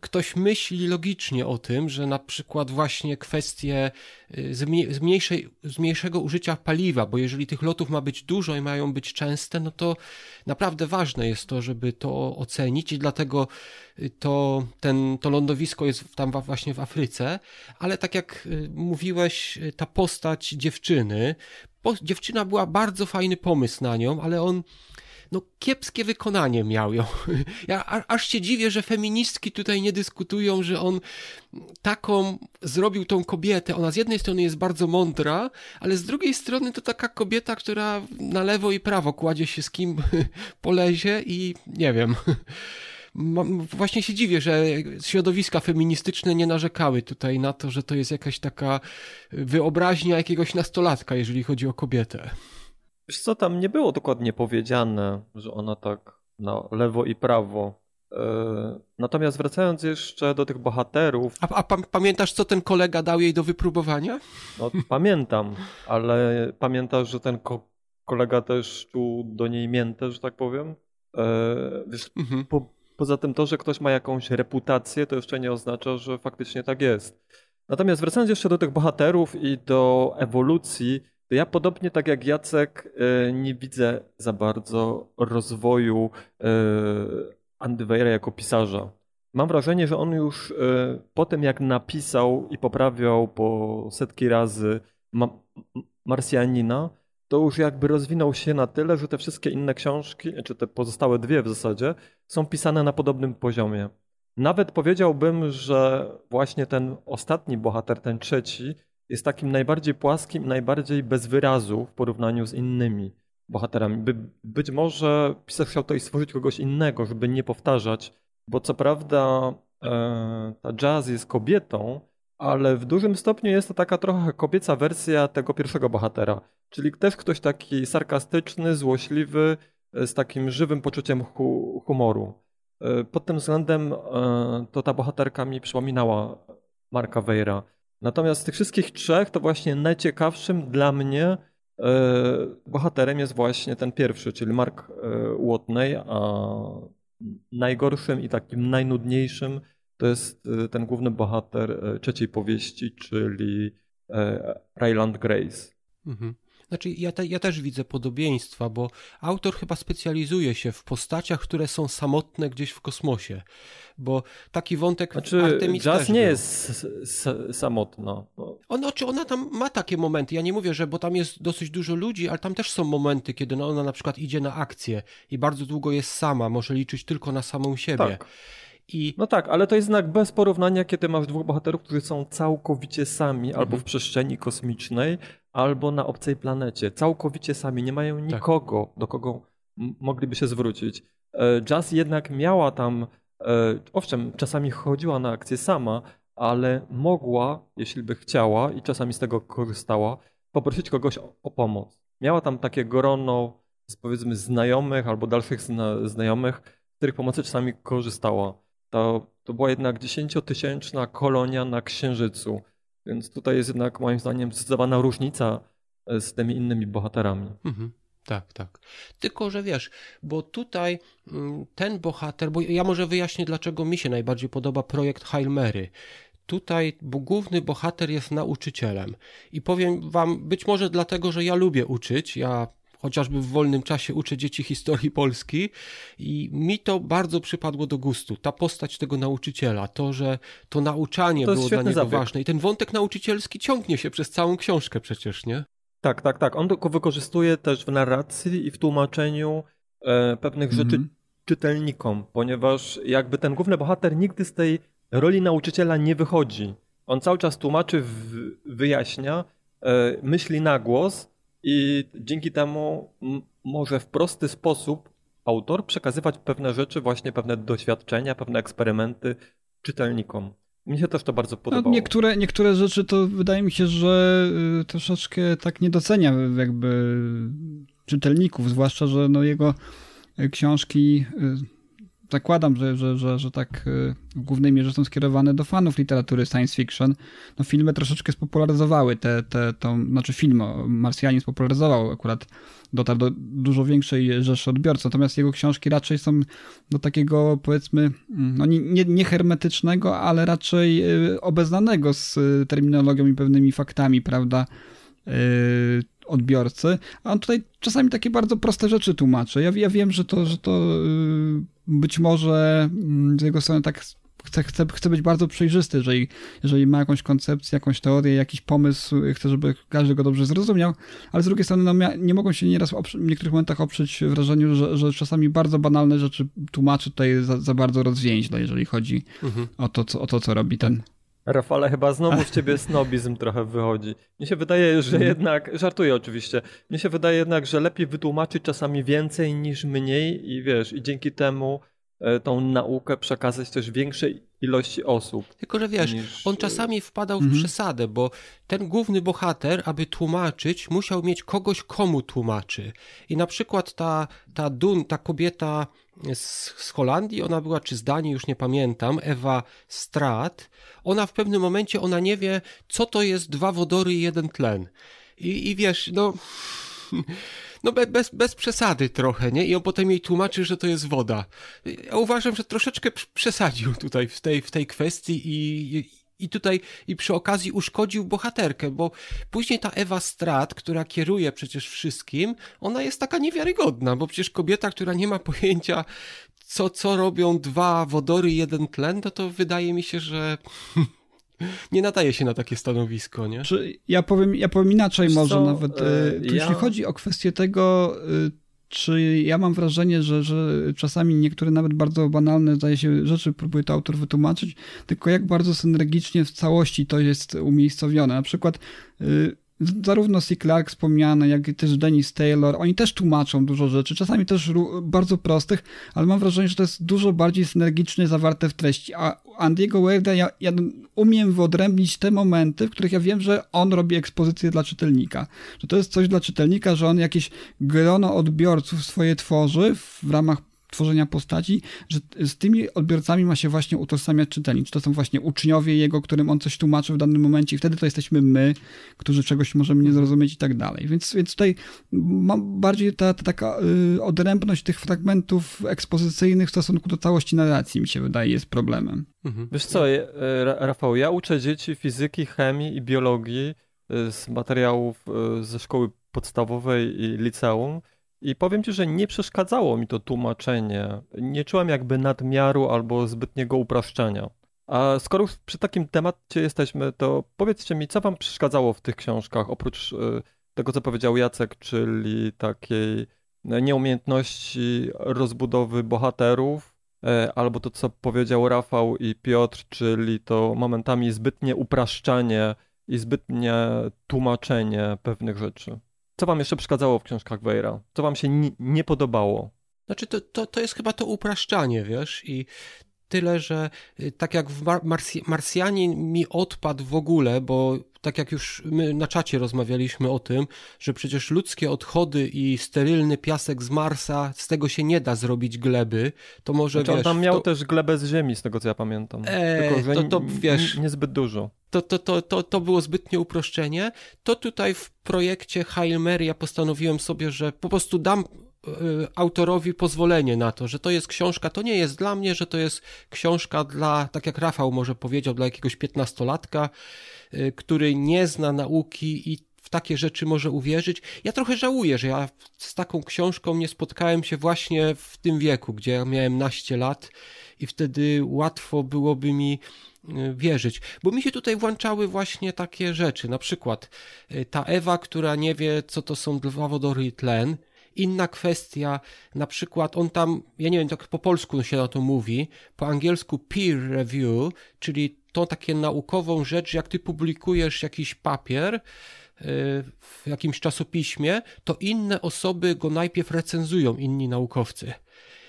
ktoś myśli logicznie o tym, że na przykład właśnie kwestie y, zmniejszej, zmniejszego użycia paliwa, bo jeżeli tych lotów ma być dużo i mają być częste, no to naprawdę ważne jest to, żeby to ocenić i dlatego y, to, ten, to lądowisko jest tam właśnie w Afryce, ale tak jak y, mówiłeś, ta postać dziewczyny, dziewczyna była bardzo fajny pomysł na nią, ale on no kiepskie wykonanie miał ją. Ja aż się dziwię, że feministki tutaj nie dyskutują, że on taką zrobił tą kobietę. Ona z jednej strony jest bardzo mądra, ale z drugiej strony to taka kobieta, która na lewo i prawo kładzie się z kim polezie i nie wiem. Właśnie się dziwię, że środowiska feministyczne nie narzekały tutaj na to, że to jest jakaś taka wyobraźnia jakiegoś nastolatka, jeżeli chodzi o kobietę. Wiesz co, tam nie było dokładnie powiedziane, że ona tak na lewo i prawo. E, natomiast wracając jeszcze do tych bohaterów. A, a pamiętasz, co ten kolega dał jej do wypróbowania? No, pamiętam, ale pamiętasz, że ten ko kolega też tu do niej miętę, że tak powiem? E, wiesz, mhm. po, poza tym to, że ktoś ma jakąś reputację, to jeszcze nie oznacza, że faktycznie tak jest. Natomiast wracając jeszcze do tych bohaterów i do ewolucji, to ja podobnie tak jak Jacek e, nie widzę za bardzo rozwoju e, Andy jako pisarza. Mam wrażenie, że on już e, po tym jak napisał i poprawiał po setki razy Marsjanina, to już jakby rozwinął się na tyle, że te wszystkie inne książki, czy te pozostałe dwie w zasadzie, są pisane na podobnym poziomie. Nawet powiedziałbym, że właśnie ten ostatni bohater, ten trzeci, jest takim najbardziej płaskim, najbardziej bez wyrazu w porównaniu z innymi. bohaterami. By, być może pisarz chciał tutaj stworzyć kogoś innego, żeby nie powtarzać, bo co prawda e, ta jazz jest kobietą, ale w dużym stopniu jest to taka trochę kobieca wersja tego pierwszego bohatera. Czyli też ktoś taki sarkastyczny, złośliwy, e, z takim żywym poczuciem hu humoru. E, pod tym względem e, to ta bohaterka mi przypominała Marka Weira. Natomiast z tych wszystkich trzech to właśnie najciekawszym dla mnie bohaterem jest właśnie ten pierwszy, czyli Mark Watney, a najgorszym i takim najnudniejszym to jest y, ten główny bohater trzeciej powieści, czyli Ryland Grace. Mhm. Znaczy, ja, te, ja też widzę podobieństwa, bo autor chyba specjalizuje się w postaciach, które są samotne gdzieś w kosmosie. Bo taki wątek znaczy, Artemis Jazz nie był. jest samotna. Ona, czy ona tam ma takie momenty. Ja nie mówię, że bo tam jest dosyć dużo ludzi, ale tam też są momenty, kiedy no ona na przykład idzie na akcję i bardzo długo jest sama, może liczyć tylko na samą siebie. Tak. I... No tak, ale to jest znak bez porównania, kiedy masz dwóch bohaterów, którzy są całkowicie sami, mhm. albo w przestrzeni kosmicznej, albo na obcej planecie. Całkowicie sami, nie mają tak. nikogo, tak. do kogo mogliby się zwrócić. E, Jazz jednak miała tam, e, owszem, czasami chodziła na akcję sama, ale mogła, jeśli by chciała i czasami z tego korzystała, poprosić kogoś o, o pomoc. Miała tam takie grono, powiedzmy znajomych albo dalszych zna znajomych, z których pomocy czasami korzystała to, to była jednak dziesięciotysięczna kolonia na Księżycu. Więc tutaj jest jednak moim zdaniem zdecydowana różnica e, z tymi innymi bohaterami. Mhm. Tak, tak. Tylko, że wiesz, bo tutaj mm, ten bohater, bo ja może wyjaśnię, dlaczego mi się najbardziej podoba projekt Hail Mary. Tutaj, bo główny bohater jest nauczycielem. I powiem wam, być może dlatego, że ja lubię uczyć, ja chociażby w wolnym czasie uczę dzieci historii Polski i mi to bardzo przypadło do gustu. Ta postać tego nauczyciela, to, że to nauczanie to było dla niego zabieg. ważne i ten wątek nauczycielski ciągnie się przez całą książkę przecież, nie? Tak, tak, tak. On go wykorzystuje też w narracji i w tłumaczeniu e, pewnych rzeczy mm -hmm. czytelnikom, ponieważ jakby ten główny bohater nigdy z tej roli nauczyciela nie wychodzi. On cały czas tłumaczy, wyjaśnia, e, myśli na głos, i dzięki temu może w prosty sposób autor przekazywać pewne rzeczy, właśnie pewne doświadczenia, pewne eksperymenty czytelnikom. Mi się też to bardzo no, podobało. No, niektóre, niektóre rzeczy to wydaje mi się, że y, troszeczkę tak nie docenia jakby czytelników, zwłaszcza, że no jego książki y, zakładam, że, że, że, że tak y, w głównej mierze są skierowane do fanów literatury science fiction. No filmy troszeczkę spopularyzowały te, te, to, znaczy film Marsjanin spopularyzował akurat dotarł do dużo większej rzeszy odbiorców, natomiast jego książki raczej są do takiego powiedzmy, no nie, nie, nie hermetycznego, ale raczej y, obeznanego z y, terminologią i pewnymi faktami, prawda, odbiorcy, a on tutaj czasami takie bardzo proste rzeczy tłumaczy. Ja, ja wiem, że to, że to być może mm, z jego strony tak chce, chce, chce być bardzo przejrzysty, jeżeli, jeżeli ma jakąś koncepcję, jakąś teorię, jakiś pomysł, chce, żeby każdy go dobrze zrozumiał, ale z drugiej strony no, nie mogą się nieraz w niektórych momentach oprzeć wrażeniu, że, że czasami bardzo banalne rzeczy tłumaczy tutaj za, za bardzo rozwięźle, jeżeli chodzi mhm. o, to, co, o to, co robi ten Rafale, chyba znowu z ciebie snobizm trochę wychodzi. Mnie się wydaje, że mhm. jednak, żartuję oczywiście, mnie się wydaje jednak, że lepiej wytłumaczyć czasami więcej niż mniej i wiesz, i dzięki temu e, tą naukę przekazać też większej ilości osób. Tylko, że wiesz, niż... on czasami wpadał w mhm. przesadę, bo ten główny bohater, aby tłumaczyć, musiał mieć kogoś, komu tłumaczy. I na przykład ta, ta Dun, ta kobieta z, z Holandii, ona była, czy z Danii, już nie pamiętam, Ewa Strat, ona w pewnym momencie, ona nie wie, co to jest dwa wodory i jeden tlen. I, i wiesz, no... No bez, bez przesady trochę, nie? I on potem jej tłumaczy, że to jest woda. Ja uważam, że troszeczkę przesadził tutaj w tej, w tej kwestii i, i tutaj i przy okazji uszkodził bohaterkę, bo później ta Ewa Strat, która kieruje przecież wszystkim, ona jest taka niewiarygodna, bo przecież kobieta, która nie ma pojęcia, co, co robią dwa wodory i jeden tlen, to to wydaje mi się, że nie nadaje się na takie stanowisko, nie? Ja powiem, ja powiem inaczej może co? nawet. E, ja... Jeśli chodzi o kwestię tego, e, czy ja mam wrażenie, że, że czasami niektóre nawet bardzo banalne, zdaje się, rzeczy próbuje to autor wytłumaczyć, tylko jak bardzo synergicznie w całości to jest umiejscowione. Na przykład y, zarówno C. Clark wspomniany, jak i też Dennis Taylor, oni też tłumaczą dużo rzeczy, czasami też bardzo prostych, ale mam wrażenie, że to jest dużo bardziej synergicznie zawarte w treści. A Andiego Weirda ja, ja umiem wyodrębnić te momenty, w których ja wiem, że on robi ekspozycję dla czytelnika. Że to jest coś dla czytelnika, że on jakieś grono odbiorców swoje tworzy w ramach tworzenia postaci, że z tymi odbiorcami ma się właśnie utożsamiać czytelnik. Czy to są właśnie uczniowie jego, którym on coś tłumaczy w danym momencie i wtedy to jesteśmy my, którzy czegoś możemy nie zrozumieć i tak dalej. Więc, więc tutaj mam bardziej ta, ta taka y, odrębność tych fragmentów ekspozycyjnych w stosunku do całości narracji mi się wydaje jest problemem. Mhm. Wiesz co, e, Rafał, ja uczę dzieci fizyki, chemii i biologii e, z materiałów e, ze szkoły podstawowej i liceum i powiem ci, że nie przeszkadzało mi to tłumaczenie. Nie czułem jakby nadmiaru albo zbytniego upraszczania. A skoro przy takim temacie jesteśmy, to powiedzcie mi, co wam przeszkadzało w tych książkach, oprócz y, tego, co powiedział Jacek, czyli takiej nieumiejętności rozbudowy bohaterów, e, albo to, co powiedział Rafał i Piotr, czyli to momentami zbytnie upraszczanie i zbytnie tłumaczenie pewnych rzeczy. Co wam jeszcze przeszkadzało w książkach Weira? Co wam się nie podobało? Znaczy, to, to, to jest chyba to upraszczanie, wiesz, i tyle, że y, tak jak w Mar Marsjanin mi odpadł w ogóle, bo tak jak już my na czacie rozmawialiśmy o tym, że przecież ludzkie odchody i sterylny piasek z Marsa, z tego się nie da zrobić gleby, to może znaczy, wiesz... on tam miał to... też glebę z ziemi, z tego co ja pamiętam. Eee, Tylko, że to, to wiesz... Niezbyt dużo. To, to, to, to, to było zbytnie uproszczenie. To tutaj w projekcie Hail Mary ja postanowiłem sobie, że po prostu dam autorowi pozwolenie na to, że to jest książka, to nie jest dla mnie, że to jest książka dla, tak jak Rafał może powiedział, dla jakiegoś piętnastolatka, Y, który nie zna nauki i w takie rzeczy może uwierzyć. Ja trochę żałuję, że ja z taką książką nie spotkałem się właśnie w tym wieku, gdzie ja miałem naście lat i wtedy łatwo byłoby mi y, wierzyć, bo mi się tutaj włączały właśnie takie rzeczy, na przykład y, ta Ewa, która nie wie, co to są dwa wodory i tlen, Inna kwestia, na przykład on tam, ja nie wiem, tak po polsku się na to mówi, po angielsku peer review, czyli to takie naukową rzecz, jak ty publikujesz jakiś papier y, w jakimś czasopiśmie, to inne osoby go najpierw recenzują, inni naukowcy.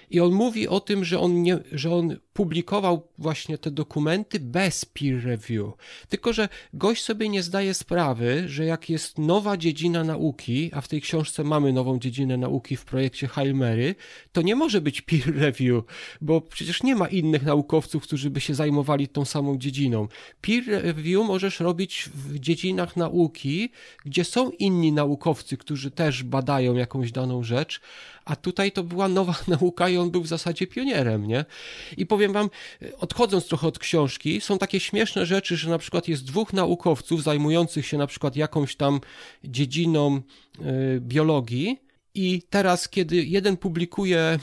I on mówi o tym, że on, nie, że on publikował właśnie te dokumenty bez peer review. Tylko, że gość sobie nie zdaje sprawy, że jak jest nowa dziedzina nauki, a w tej książce mamy nową dziedzinę nauki w projekcie Hail Mary, to nie może być peer review, bo przecież nie ma innych naukowców, którzy by się zajmowali tą samą dziedziną. Peer review możesz robić w dziedzinach nauki, gdzie są inni naukowcy, którzy też badają jakąś daną rzecz, a tutaj to była nowa nauka i on był w zasadzie pionierem, nie? I powiem wam, odchodząc trochę od książki, są takie śmieszne rzeczy, że na przykład jest dwóch naukowców zajmujących się na przykład jakąś tam dziedziną y, biologii, i teraz, kiedy jeden publikuje,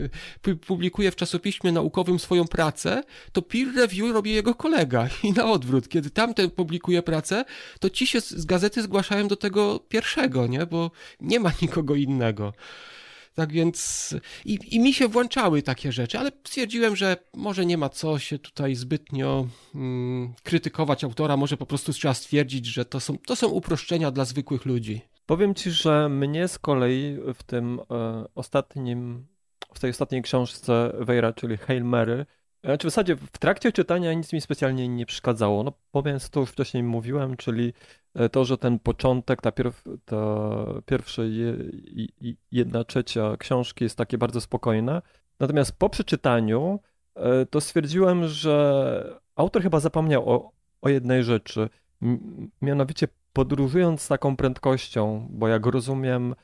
publikuje w czasopiśmie naukowym swoją pracę, to peer review robi jego kolega. I na odwrót, kiedy tamten publikuje pracę, to ci się z gazety zgłaszają do tego pierwszego, nie? Bo nie ma nikogo innego. Tak więc i, i mi się włączały takie rzeczy, ale stwierdziłem, że może nie ma co się tutaj zbytnio mm, krytykować autora, może po prostu trzeba stwierdzić, że to są, to są uproszczenia dla zwykłych ludzi. Powiem ci, że mnie z kolei w tym e, ostatnim, w tej ostatniej książce Wejra, czyli Hail Mary, znaczy w zasadzie w trakcie czytania nic mi specjalnie nie przeszkadzało. No powiem, to już wcześniej mówiłem, czyli E, to, że ten początek, ta, pierw, ta pierwsza je, jedna trzecia książki jest takie bardzo spokojne. Natomiast po przeczytaniu e, to stwierdziłem, że autor chyba zapomniał o, o jednej rzeczy. Mianowicie podróżując z taką prędkością, bo jak rozumiem,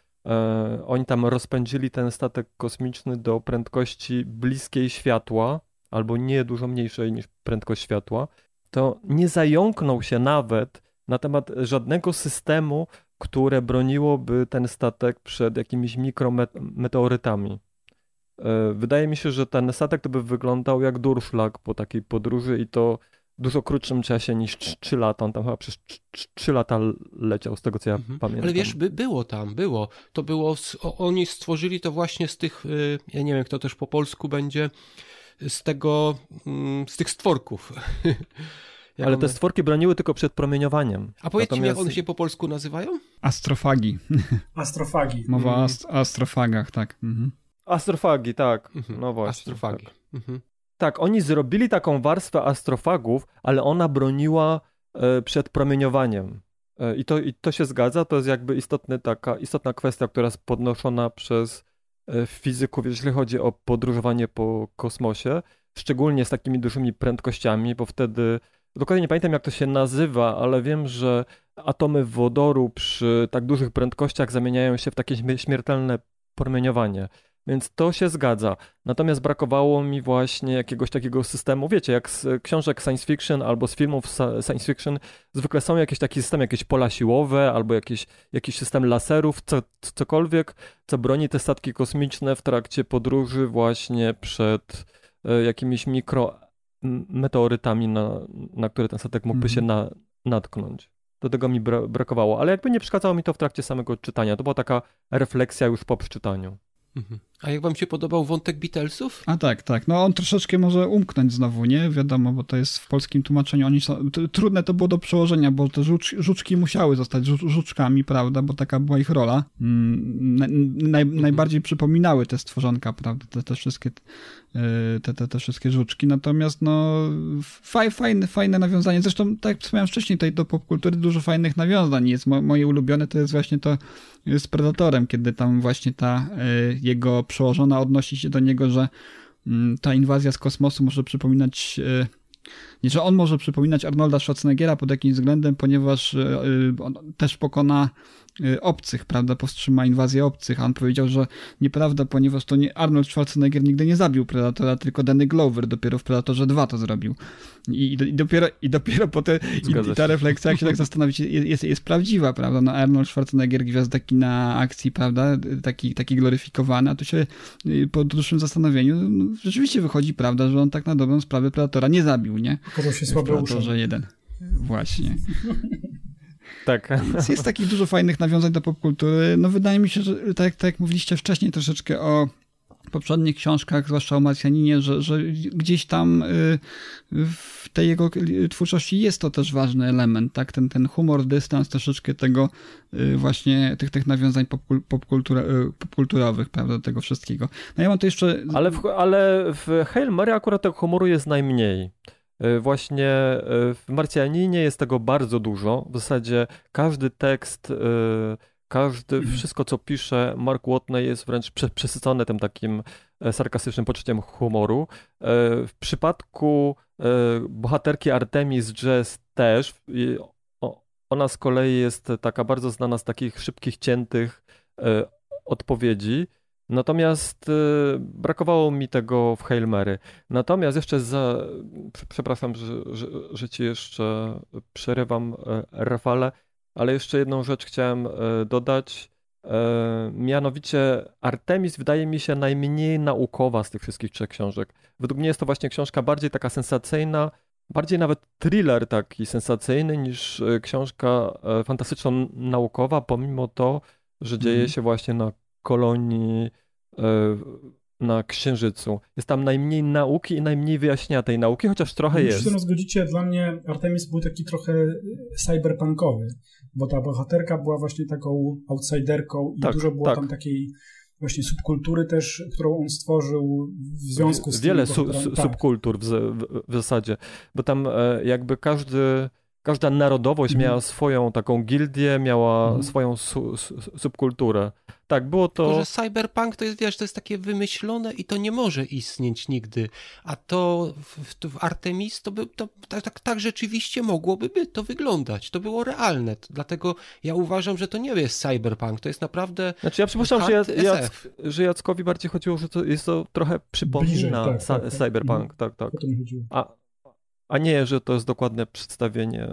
oni tam rozpędzili ten statek kosmiczny do prędkości bliskiej światła, albo nie dużo mniejszej niż prędkość światła, to nie zająknął się nawet na temat żadnego systemu, które broniłoby ten statek przed jakimiś mikrometeorytami. E, wydaje mi się, że ten statek to by wyglądał jak durszlak po takiej podróży i to w dużo krótszym czasie niż 3 lata. On tam chyba przez 3 lata leciał, z tego co ja mhm. pamiętam. Ale wiesz, by, było tam, było. To było, oni stworzyli to właśnie z tych, y, ja nie wiem, kto też po polsku będzie, z tego, mm, z tych stworków. Ale one... te stworki broniły tylko przed promieniowaniem. A powiedzcie Natomiast... mi, jak one się po polsku nazywają? Astrofagi. Astrofagi. Mowa o ast astrofagach, tak. Mhm. Astrofagi, tak. Mhm. No właśnie. Astrofagi. Tak. Mhm. tak, oni zrobili taką warstwę astrofagów, ale ona broniła e, przed promieniowaniem. E, I to, I to się zgadza, to jest jakby istotny, taka, istotna kwestia, która jest podnoszona przez fizyków, jeśli chodzi o podróżowanie po kosmosie, szczególnie z takimi dużymi prędkościami, bo wtedy, dokładnie nie pamiętam jak to się nazywa, ale wiem, że atomy wodoru przy tak dużych prędkościach zamieniają się w takie śmiertelne promieniowanie. Więc to się zgadza. Natomiast brakowało mi właśnie jakiegoś takiego systemu, wiecie, jak z książek science fiction albo z filmów science fiction, zwykle są jakieś taki system, jakieś pola siłowe albo jakiś, jakiś system laserów, co, cokolwiek, co broni te statki kosmiczne w trakcie podróży właśnie przed e, jakimiś mikrometeorytami, na, na które ten statek mógłby się mhm. na, natknąć. Do tego mi bra brakowało, ale jakby nie przeszkadzało mi to w trakcie samego czytania. To była taka refleksja już po przeczytaniu. Mhm. A jak wam się podobał wątek Beatlesów? A tak, tak. No on troszeczkę może umknąć znowu, nie? Wiadomo, bo to jest w polskim tłumaczeniu. Oni są, trudne to było do przełożenia, bo te żucz, żuczki musiały zostać żu, żuczkami, prawda? Bo taka była ich rola. Mm, naj, mhm. Najbardziej przypominały te stworzonka, prawda? Te, te wszystkie e, te, te, te wszystkie żuczki. Natomiast no faj, fajne, fajne nawiązanie. Zresztą, tak jak wspomniałem wcześniej, tutaj do popkultury dużo fajnych nawiązań jest. Mo, moje ulubione to jest właśnie to z Predatorem, kiedy tam właśnie ta e, jego przełożona odnosi się do niego, że mm, ta inwazja z kosmosu może przypominać e, nie, że on może przypominać Arnolda Schwarzeneggera pod jakimś względem, ponieważ e, on też pokona Y, obcych, prawda, powstrzyma inwazję obcych, a on powiedział, że nieprawda, ponieważ to nie Arnold Schwarzenegger nigdy nie zabił Predatora, tylko Danny Glover dopiero w Predatorze 2 to zrobił. I, i, dopiero, i dopiero po te, i, i, ta refleksja, jak się tak zastanowić, jest, jest, prawdziwa, prawda, no Arnold Schwarzenegger, gwiazda kina akcji, prawda, taki, taki gloryfikowany, a tu się po dłuższym zastanowieniu no, rzeczywiście wychodzi prawda, że on tak na dobrą sprawę Predatora nie zabił, nie? Okazał się Predatorze 1. Właśnie. Tak. Jest, jest takich dużo fajnych nawiązań do popkultury. No wydaje mi się, że tak, tak jak mówiliście wcześniej troszeczkę o poprzednich książkach, zwłaszcza o Marsjaninie, że, że gdzieś tam y, w tej jego twórczości jest to też ważny element, tak? Ten, ten humor, dystans, troszeczkę tego y, właśnie, tych, tych nawiązań popkultura, y, popkulturowych, prawda, do tego wszystkiego. No ja mam to jeszcze... Ale w, ale w Hail Mary akurat tego humoru jest najmniej. E, właśnie e, w Marcianinie jest tego bardzo dużo. W zasadzie każdy tekst, e, każdy, mhm. wszystko co pisze Mark Watney jest wręcz przesycone tym takim sarkastycznym poczuciem humoru. W przypadku bohaterki Artemis Jazz też, ona z kolei jest taka bardzo znana z takich szybkich, ciętych odpowiedzi. Natomiast y, brakowało mi tego w Hail Mary. Natomiast jeszcze za, przepraszam, że, że, że ci jeszcze przerywam, e, Rafale, ale jeszcze jedną rzecz chciałem e, dodać. E, mianowicie Artemis wydaje mi się najmniej naukowa z tych wszystkich trzech książek. Według mnie jest to właśnie książka bardziej taka sensacyjna, bardziej nawet thriller taki sensacyjny niż książka fantastyczno-naukowa, pomimo to, że dzieje mm. się właśnie na kolonii e, na Księżycu. Jest tam najmniej nauki i najmniej wyjaśnienia tej nauki, chociaż trochę jest. Jeśli zgodzicie, dla mnie Artemis był taki trochę cyberpunkowy, bo ta bohaterka była właśnie taką outsiderką i tak, dużo było tak. tam takiej właśnie subkultury też, którą on stworzył w związku z Wiele su, su, tak. subkultur w, w, w, zasadzie, bo tam e, jakby każdy każda narodowość mm. miała swoją taką gildię, miała mm. swoją su, su, subkulturę. Tak, było to... Tylko, że cyberpunk to jest, wiesz, to jest takie wymyślone i to nie może istnieć nigdy. A to w, w Artemis to by, to, tak, tak, tak rzeczywiście mogłoby by to wyglądać. To było realne. Dlatego ja uważam, że to nie jest cyberpunk, to jest naprawdę Znaczy ja przypuszczam, że, Jac, Jac, że Jackowi bardziej chodziło, że to jest to trochę przypomina Bliżej, tak, tak, tak, cyberpunk. Mhm. Tak, tak. A, a nie, że to jest dokładne przedstawienie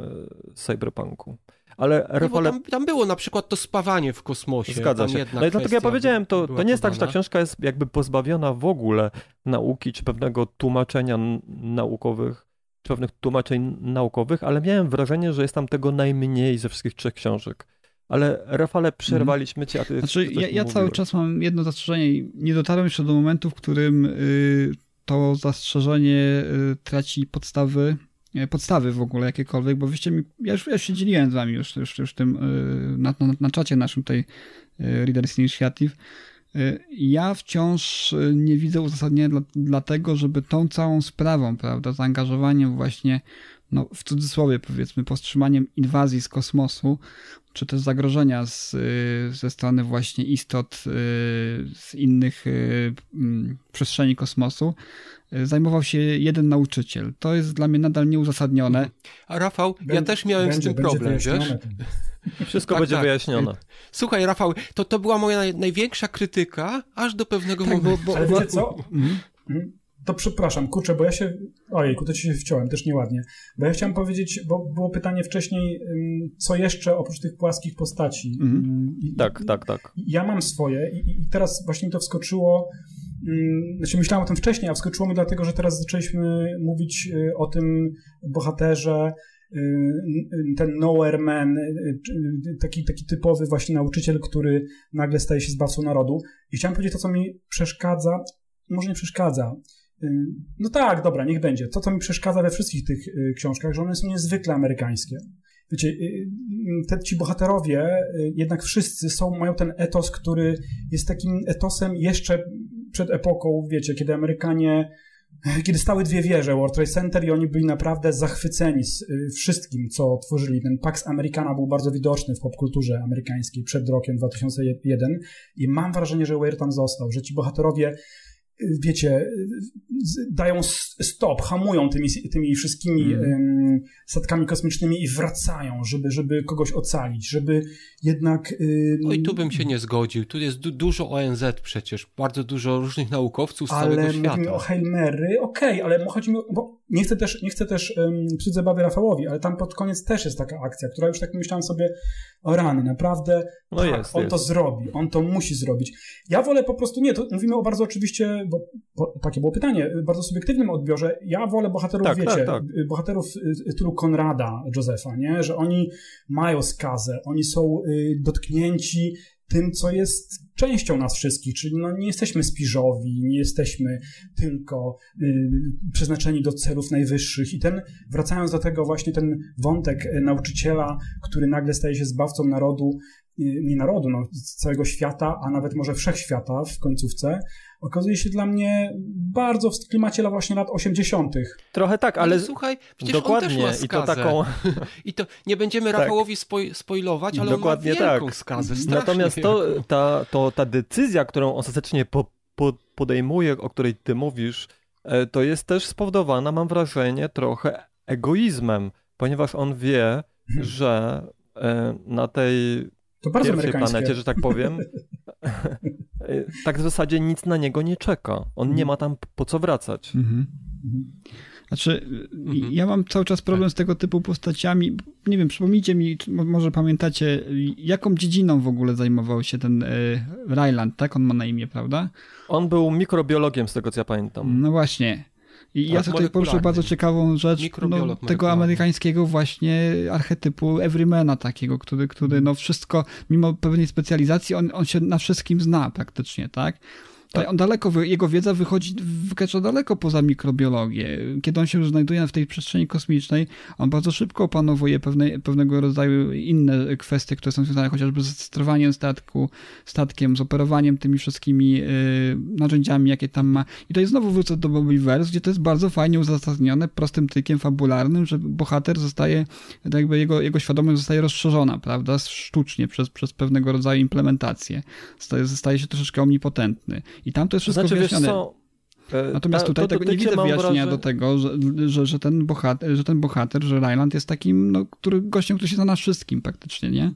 cyberpunku. Ale Rafale... tam, tam, było na przykład to spawanie w kosmosie. Zgadza się. No i dlatego ja powiedziałem, to, to nie jest tak, że ta książka jest jakby pozbawiona w ogóle nauki, czy pewnego tłumaczenia naukowych, czy pewnych tłumaczeń naukowych, ale miałem wrażenie, że jest tam tego najmniej ze wszystkich trzech książek. Ale Rafale, przerwaliśmy cię, a ty Znaczy, ja, ja cały czas mam jedno zastrzeżenie nie dotarłem jeszcze do momentu, w którym y, to zastrzeżenie y, traci podstawy e, podstawy w ogóle jakiekolwiek, bo wyście mi, ja już, ja się dzieliłem z wami już, już, już tym na, na, na czacie naszym tej Readers Initiative. Ja wciąż nie widzę uzasadnienia dla, dlatego, żeby tą całą sprawą, prawda, zaangażowaniem właśnie no, w cudzysłowie powiedzmy, powstrzymaniem inwazji z kosmosu, czy też zagrożenia z, y, ze strony właśnie istot y, z innych y, mm, przestrzeni kosmosu, zajmował się jeden nauczyciel. To jest dla mnie nadal nieuzasadnione. A Rafał, ja też miałem będzie, z tym problem, wiesz? Wszystko tak, będzie tak. wyjaśnione. Słuchaj, Rafał, to, to była moja naj, największa krytyka, aż do pewnego tak, momentu. Bo, bo, Ale wiecie co? Mhm. To przepraszam, kurczę, bo ja się. Ojejku, to ci się wciąłem, też nieładnie. Bo ja chciałem powiedzieć, bo było pytanie wcześniej, co jeszcze oprócz tych płaskich postaci. Mhm. I, tak, tak, tak. Ja mam swoje i, i teraz właśnie mi to wskoczyło. Znaczy myślałem o tym wcześniej, a wskoczyło mi dlatego, że teraz zaczęliśmy mówić y, o tym bohaterze, y, ten nowhere man, y, taki, taki typowy właśnie nauczyciel, który nagle staje się zbawcą narodu. I chciałem powiedzieć to, co mi przeszkadza, może nie przeszkadza, no tak, dobra, niech będzie. To, co mi przeszkadza we wszystkich tych y, książkach, że one są niezwykle amerykańskie. Wiecie, y, te, ci bohaterowie, jednak wszyscy są, mają ten etos, który jest takim etosem jeszcze przed epoką, wiecie, kiedy Amerykanie, kiedy stały dwie wieże, World Trade Center i oni byli naprawdę zachwyceni z wszystkim, co tworzyli. Ten Pax Americana był bardzo widoczny w popkulturze amerykańskiej przed rokiem 2001 i mam wrażenie, że Weir tam został, że ci bohaterowie wiecie, dają stop, hamują tymi, tymi wszystkimi mm. statkami kosmicznymi i wracają, żeby, żeby kogoś ocalić, żeby jednak... No i tu bym się nie zgodził. Tu jest du dużo ONZ przecież, bardzo dużo różnych naukowców z ale całego świata. Ale mówimy o Hail Mary, okej, okay, ale chodzi mi o... Bo nie chcę też, nie chcę też um, psuć zabawy Rafałowi, ale tam pod koniec też jest taka akcja, która już tak myślałem sobie, o rany, naprawdę no tak, jest, on jest. to zrobi, on to musi zrobić. Ja wolę po prostu, nie, to mówimy o bardzo oczywiście, bo, bo takie było pytanie, bardzo subiektywnym odbiorze, ja wolę bohaterów, tak, wiecie, tak, tak. bohaterów tylu Konrada Josefa, nie, że oni mają skazę, oni są y, dotknięci tym, co jest częścią nas wszystkich, czyli no nie jesteśmy spiżowi, nie jesteśmy tylko y, przeznaczeni do celów najwyższych. I ten, wracając do tego właśnie ten wątek y, nauczyciela, który nagle staje się zbawcą narodu, y, nie narodu, no, całego świata, a nawet może wszechświata w końcówce, okazuje się dla mnie bardzo w klimacie właśnie lat 80. Trochę tak, ale, ale słuchaj, przecież dokładnie on też ma i to taką I to nie będziemy tak. Rafałowi spoj spoilować, ale dokładnie on ma wielką tak. skazę. Natomiast to, ta, to, ta decyzja, którą ostatecznie po, po, podejmuje, o której ty mówisz, e, to jest też spowodowana, mam wrażenie, trochę egoizmem, ponieważ on wie, że e, na tej pierwszej planecie, że tak powiem, tak w zasadzie nic na niego nie czeka. On nie mhm. ma tam po co wracać. Mhm. Znaczy, mhm. ja mam cały czas problem z tego typu postaciami. Nie wiem, przypomnijcie mi, może pamiętacie, jaką dziedziną w ogóle zajmował się ten e, Ryland, tak? On ma na imię, prawda? On był mikrobiologiem, z tego co ja pamiętam. No właśnie. I ja sobie poruszył bardzo ciekawą rzecz no, tego amerykańskiego właśnie archetypu everymana takiego, który, który no wszystko, mimo pewnej specjalizacji, on, on się na wszystkim zna praktycznie, tak? Tak. On daleko, jego wiedza wychodzi, wykracza daleko poza mikrobiologię. Kiedy on się znajduje w tej przestrzeni kosmicznej, on bardzo szybko opanowuje pewne, pewnego rodzaju inne kwestie, które są związane chociażby z sterowaniem statku, statkiem, z operowaniem tymi wszystkimi y, narzędziami, jakie tam ma. I jest znowu wrócę do Bobbyverse, gdzie to jest bardzo fajnie uzasadnione prostym tykiem fabularnym, że bohater zostaje, jakby jego, jego świadomość zostaje rozszerzona, prawda, sztucznie przez, przez pewnego rodzaju implementację. Staje, staje się troszeczkę omnipotentny. I tam to jest wszystko znaczy, wyjaśnione. Co? E, Natomiast tutaj tego nie widzę wyjaśnienia do tego, że, że, że, ten bohater, że ten bohater, że Ryland jest takim, no, który, gościem, który się zna na wszystkim praktycznie, nie?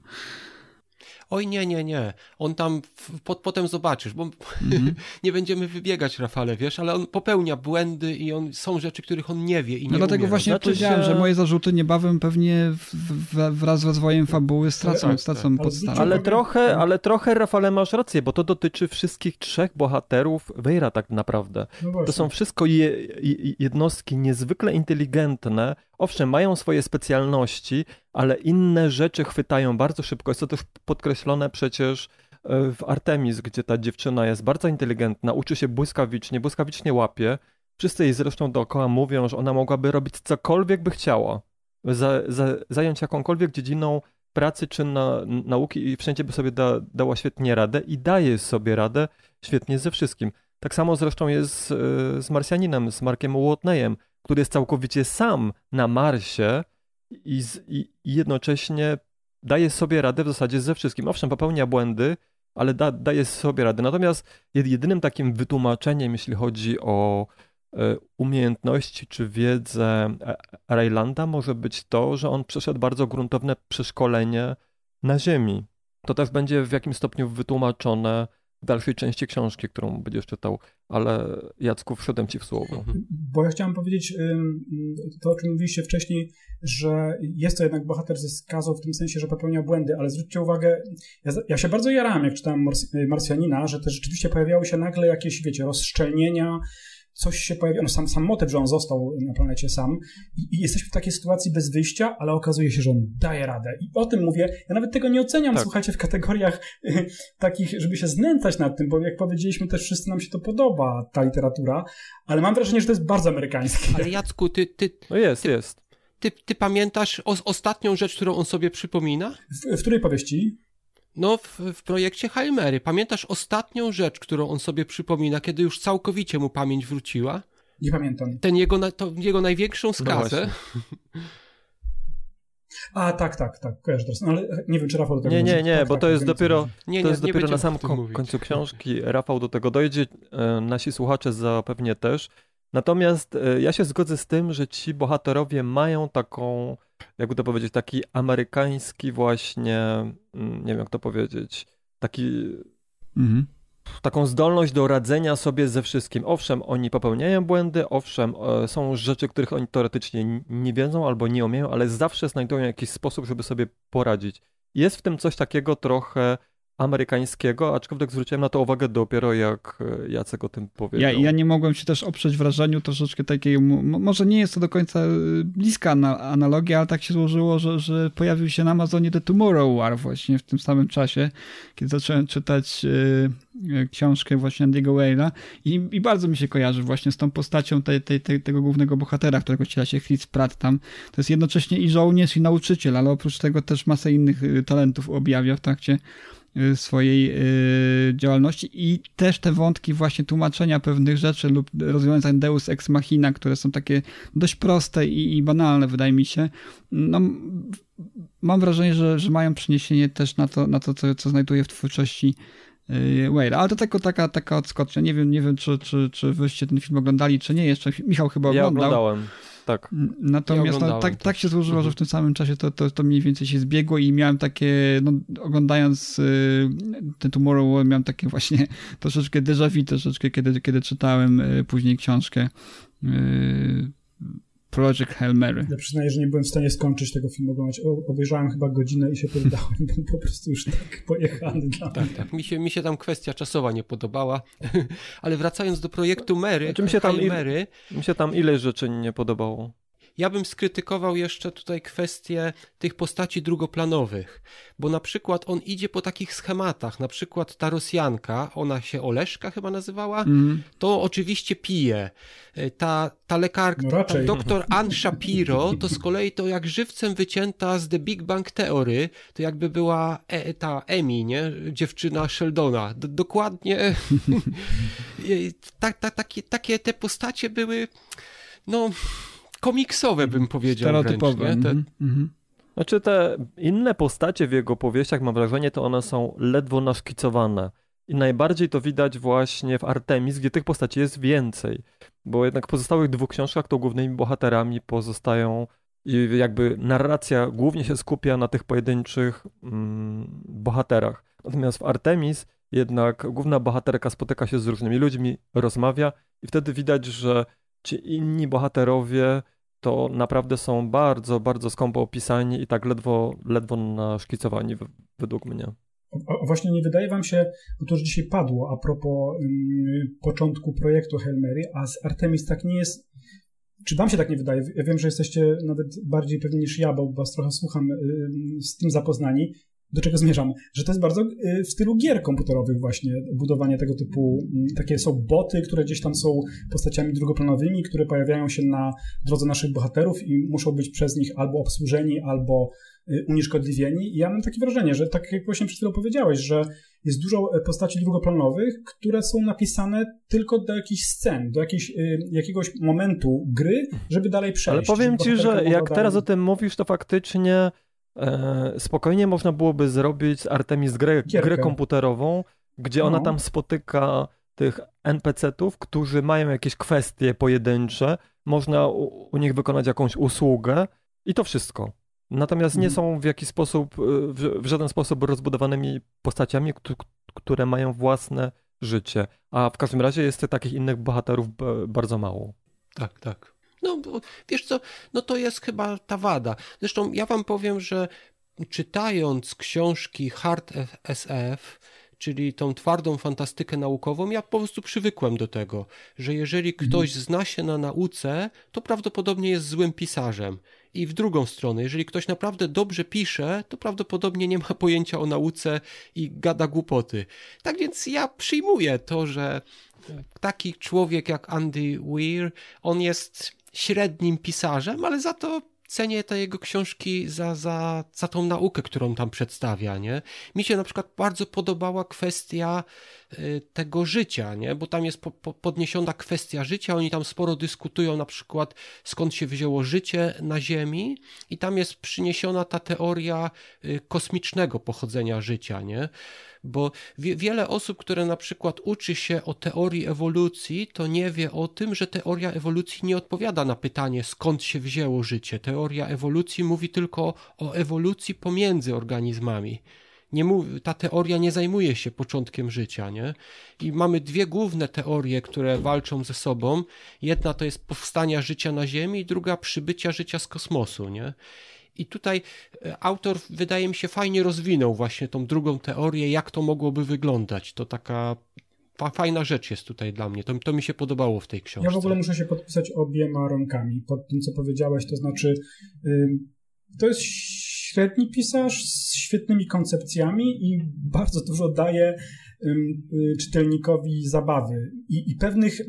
Oj nie, nie, nie, on tam pod, potem zobaczysz, bo mm-hmm. nie będziemy wybiegać Rafale, wiesz, ale on popełnia błędy i on, są rzeczy, których on nie wie i nie No dlatego umie. właśnie znaczy powiedziałem, się... że moje zarzuty niebawem pewnie w, w, wraz z rozwojem fabuły stracą, ale, stracą ale, podstawę. Ale trochę, ale trochę Rafale masz rację, bo to dotyczy wszystkich trzech bohaterów Wejra tak naprawdę. No to są wszystko je, jednostki niezwykle inteligentne, owszem, mają swoje specjalności, ale inne rzeczy chwytają bardzo szybko. Jest to też podkreślone przecież e, w Artemis, gdzie ta dziewczyna jest bardzo inteligentna, uczy się błyskawicznie, błyskawicznie łapie, Wszyscy jej zresztą dookoła mówią, że ona mogłaby robić cokolwiek by chciała. Za, za, zająć jakąkolwiek dziedziną pracy czy na, nauki i wszędzie by sobie da, dała świetnie radę i daje sobie radę świetnie ze wszystkim. Tak samo zresztą jest z, e, z Marsjaninem, z Markiem Watneyem, który jest całkowicie sam na Marsie i, z, i, jednocześnie daje sobie radę w zasadzie ze wszystkim. Owszem, popełnia błędy, ale da, daje sobie radę. Natomiast jedynym takim wytłumaczeniem, jeśli chodzi o e, umiejętności czy wiedzę e, Raylanda, może być to, że on przeszedł bardzo gruntowne przeszkolenie na Ziemi. To też będzie w jakimś stopniu wytłumaczone dalszej części książki, którą będziesz czytał, ale Jacku, wszedłem ci w słowo. Mhm. Bo ja chciałem powiedzieć to, o czym mówiliście wcześniej, że jest to jednak bohater ze skazą w tym sensie, że popełnia błędy, ale zwróćcie uwagę, ja, się bardzo jarałem, jak czytałem Marsjanina, że też rzeczywiście pojawiały się nagle jakieś, wiecie, rozszczelnienia, coś się pojawia, no sam, sam motyw, że on został na planecie sam i, i, jesteśmy w takiej sytuacji bez wyjścia, ale okazuje się, że on daje radę. I o tym mówię, ja nawet tego nie oceniam, tak. słuchajcie, w kategoriach y, takich, żeby się znęcać nad tym, bo jak powiedzieliśmy, też wszyscy nam się to podoba, ta literatura, ale mam wrażenie, że to jest bardzo amerykańskie. Ale Jacku, ty... ty no jest, ty, jest. Ty, ty pamiętasz o, ostatnią rzecz, którą on sobie przypomina? W, w której powieści? No, w, w projekcie Hail Pamiętasz ostatnią rzecz, którą on sobie przypomina, kiedy już całkowicie mu pamięć wróciła? Nie pamiętam. Ten jego, to, jego największą no skazę. No A, tak, tak, tak, kojarzę teraz. No, ale nie wiem, czy Rafał do tego Nie, nie, nie, tak, bo tak, to jest dopiero, nie, to jest nie, dopiero na samym końcu książki. Rafał do tego dojdzie, e, nasi słuchacze zapewnie też. Natomiast e, ja się zgodzę z tym, że ci bohaterowie mają taką, jakby to powiedzieć, taki amerykański właśnie, mm, nie wiem jak to powiedzieć, taki... Mhm. Taką zdolność do radzenia sobie ze wszystkim. Owszem, oni popełniają błędy, owszem, e, są rzeczy, których oni teoretycznie nie wiedzą albo nie umieją, ale zawsze znajdują jakiś sposób, żeby sobie poradzić. Jest w tym coś takiego trochę amerykańskiego, aczkolwiek zwróciłem na to uwagę dopiero jak e, Jacek o tym powiedział. Ja, ja nie mogłem się też oprzeć wrażeniu troszeczkę takiej, może nie jest to do końca e, bliska analogia, ale tak się złożyło, że, że pojawił się na Amazonie The Tomorrow War właśnie w tym samym czasie, kiedy zacząłem czytać y, książkę właśnie Andy'ego Whale'a i, i bardzo mi się kojarzy właśnie z tą postacią tej, tej, tej, tego głównego bohatera, którego ściela się Fritz Pratt tam. To jest jednocześnie i żołnierz i nauczyciel, ale oprócz tego też masę innych talentów objawia w trakcie swojej y, działalności i też te wątki właśnie tłumaczenia pewnych rzeczy lub rozwiązań Deus Ex Machina, które są takie dość proste i, i banalne, wydaje mi się. No, mam wrażenie, że, że mają przeniesienie też na to, na to co, co znajduje w twórczości y, Wayne. Ale to tylko taka, taka odskocznia. Nie wiem, nie wiem czy, czy, czy wyście ten film oglądali, czy nie. Jeszcze Michał chyba oglądał. Ja oglądałem tak. Natomiast ja no, tak, tak się złożyło, że w tym samym czasie to, to, to mniej więcej się zbiegło i miałem takie, no, oglądając y, ten Tomorrow miałem takie właśnie troszeczkę déjà vu, troszeczkę kiedy, kiedy czytałem y, później książkę y, Project Hail Mary. Ja przyznaję, że nie byłem w stanie skończyć tego filmu oglądać. obejrzałem chyba godzinę i się poddałem, bo po prostu już tak pojechany dla Tak, tak. Mi się, mi się tam kwestia czasowa nie podobała. Ale wracając do projektu Mary, znaczy, mi się tam, Mary, mi się tam ile rzeczy nie podobało. Ja bym skrytykował jeszcze tutaj kwestię tych postaci drugoplanowych, bo na przykład on idzie po takich schematach, na przykład ta Rosjanka, ona się Oleszka chyba nazywała, mm. to oczywiście pije. E, ta, ta lekarka, no ta doktor Ann Shapiro, to z kolei to jak żywcem wycięta z The Big Bang Theory, to jakby była e, ta Emi, nie? Dziewczyna Sheldona. D dokładnie e, ta, ta, takie, takie te postacie były no komiksowe, bym powiedział. Stereotypowe. Wręcz, te... mm-hmm. Znaczy te inne postacie w jego powieściach, mam wrażenie, to one są ledwo naszkicowane. I najbardziej to widać właśnie w Artemis, gdzie tych postaci jest więcej. Bo jednak w pozostałych dwóch książkach to głównymi bohaterami pozostają i jakby narracja głównie się skupia na tych pojedynczych mm, bohaterach. Natomiast w Artemis jednak główna bohaterka spotyka się z różnymi ludźmi, rozmawia i wtedy widać, że ci inni bohaterowie to naprawdę są bardzo, bardzo skąpo opisani i tak ledwo, ledwo naszkicowani według mnie. Właśnie nie wydaje wam się, bo to już dzisiaj padło a propos um, początku projektu Hail Mary, a z Artemis tak nie jest. Czy wam się tak nie wydaje? Ja wiem, że jesteście nawet bardziej pewni niż ja, bo was trochę słucham um, z tym zapoznani. Do czego zmierzam? Że to jest bardzo y, w stylu gier komputerowych właśnie budowanie tego typu, mm, takie są boty, które gdzieś tam są postaciami drugoplanowymi, które pojawiają się na drodze naszych bohaterów i muszą być przez nich albo obsłużeni, albo y, unieszkodliwieni. I ja mam takie wrażenie, że tak jak właśnie przed chwilą powiedziałeś, że jest dużo e, postaci drugoplanowych, które są napisane tylko do jakichś scen, do jakiejś, y, jakiegoś momentu gry, żeby dalej przejść. Ale powiem ci, że jak teraz o tym mówisz, to faktycznie spokojnie można byłoby zrobić z Artemis grę, grę komputerową, gdzie ona no. tam spotyka tych NPC-ów, którzy mają jakieś kwestie pojedyncze, można u, u nich wykonać jakąś usługę i to wszystko. Natomiast nie mhm. są w jakiś sposób, e, w, w żaden sposób rozbudowanymi postaciami, które mają własne życie. A w każdym razie jest takich innych bohaterów bardzo mało. Tak, tak. No, wiesz co, no to jest chyba ta wada. Zresztą ja wam powiem, że czytając książki Hard SF, czyli tą twardą fantastykę naukową, ja po prostu przywykłem do tego, że jeżeli mhm. ktoś zna się na nauce, to prawdopodobnie jest złym pisarzem. I w drugą stronę, jeżeli ktoś naprawdę dobrze pisze, to prawdopodobnie nie ma pojęcia o nauce i gada głupoty. Tak więc ja przyjmuję to, że taki człowiek jak Andy Weir, on jest średnim pisarzem, ale za to cenię te jego książki za, za, za tą naukę, którą tam przedstawia, nie? Mi się na przykład bardzo podobała kwestia y, tego życia, nie? Bo tam jest po, po, podniesiona kwestia życia, oni tam sporo dyskutują na przykład skąd się wzięło życie na Ziemi i tam jest przyniesiona ta teoria y, kosmicznego pochodzenia życia, nie? Bo wie, wiele osób, które na przykład uczy się o teorii ewolucji, to nie wie o tym, że teoria ewolucji nie odpowiada na pytanie, skąd się wzięło życie. Teoria ewolucji mówi tylko o ewolucji pomiędzy organizmami. Nie ta teoria nie zajmuje się początkiem życia, nie? I mamy dwie główne teorie, które walczą ze sobą. Jedna to jest powstania życia na Ziemi, druga przybycia życia z kosmosu, nie? I tutaj e, autor, wydaje mi się, fajnie rozwinął właśnie tą drugą teorię, jak to mogłoby wyglądać. To taka fajna rzecz jest tutaj dla mnie. To, to mi się podobało w tej książce. Ja w ogóle muszę się podpisać obiema rękami pod tym, co powiedziałeś. To znaczy, to jest średni pisarz z świetnymi koncepcjami i bardzo dużo daje y, czytelnikowi zabawy i, i pewnych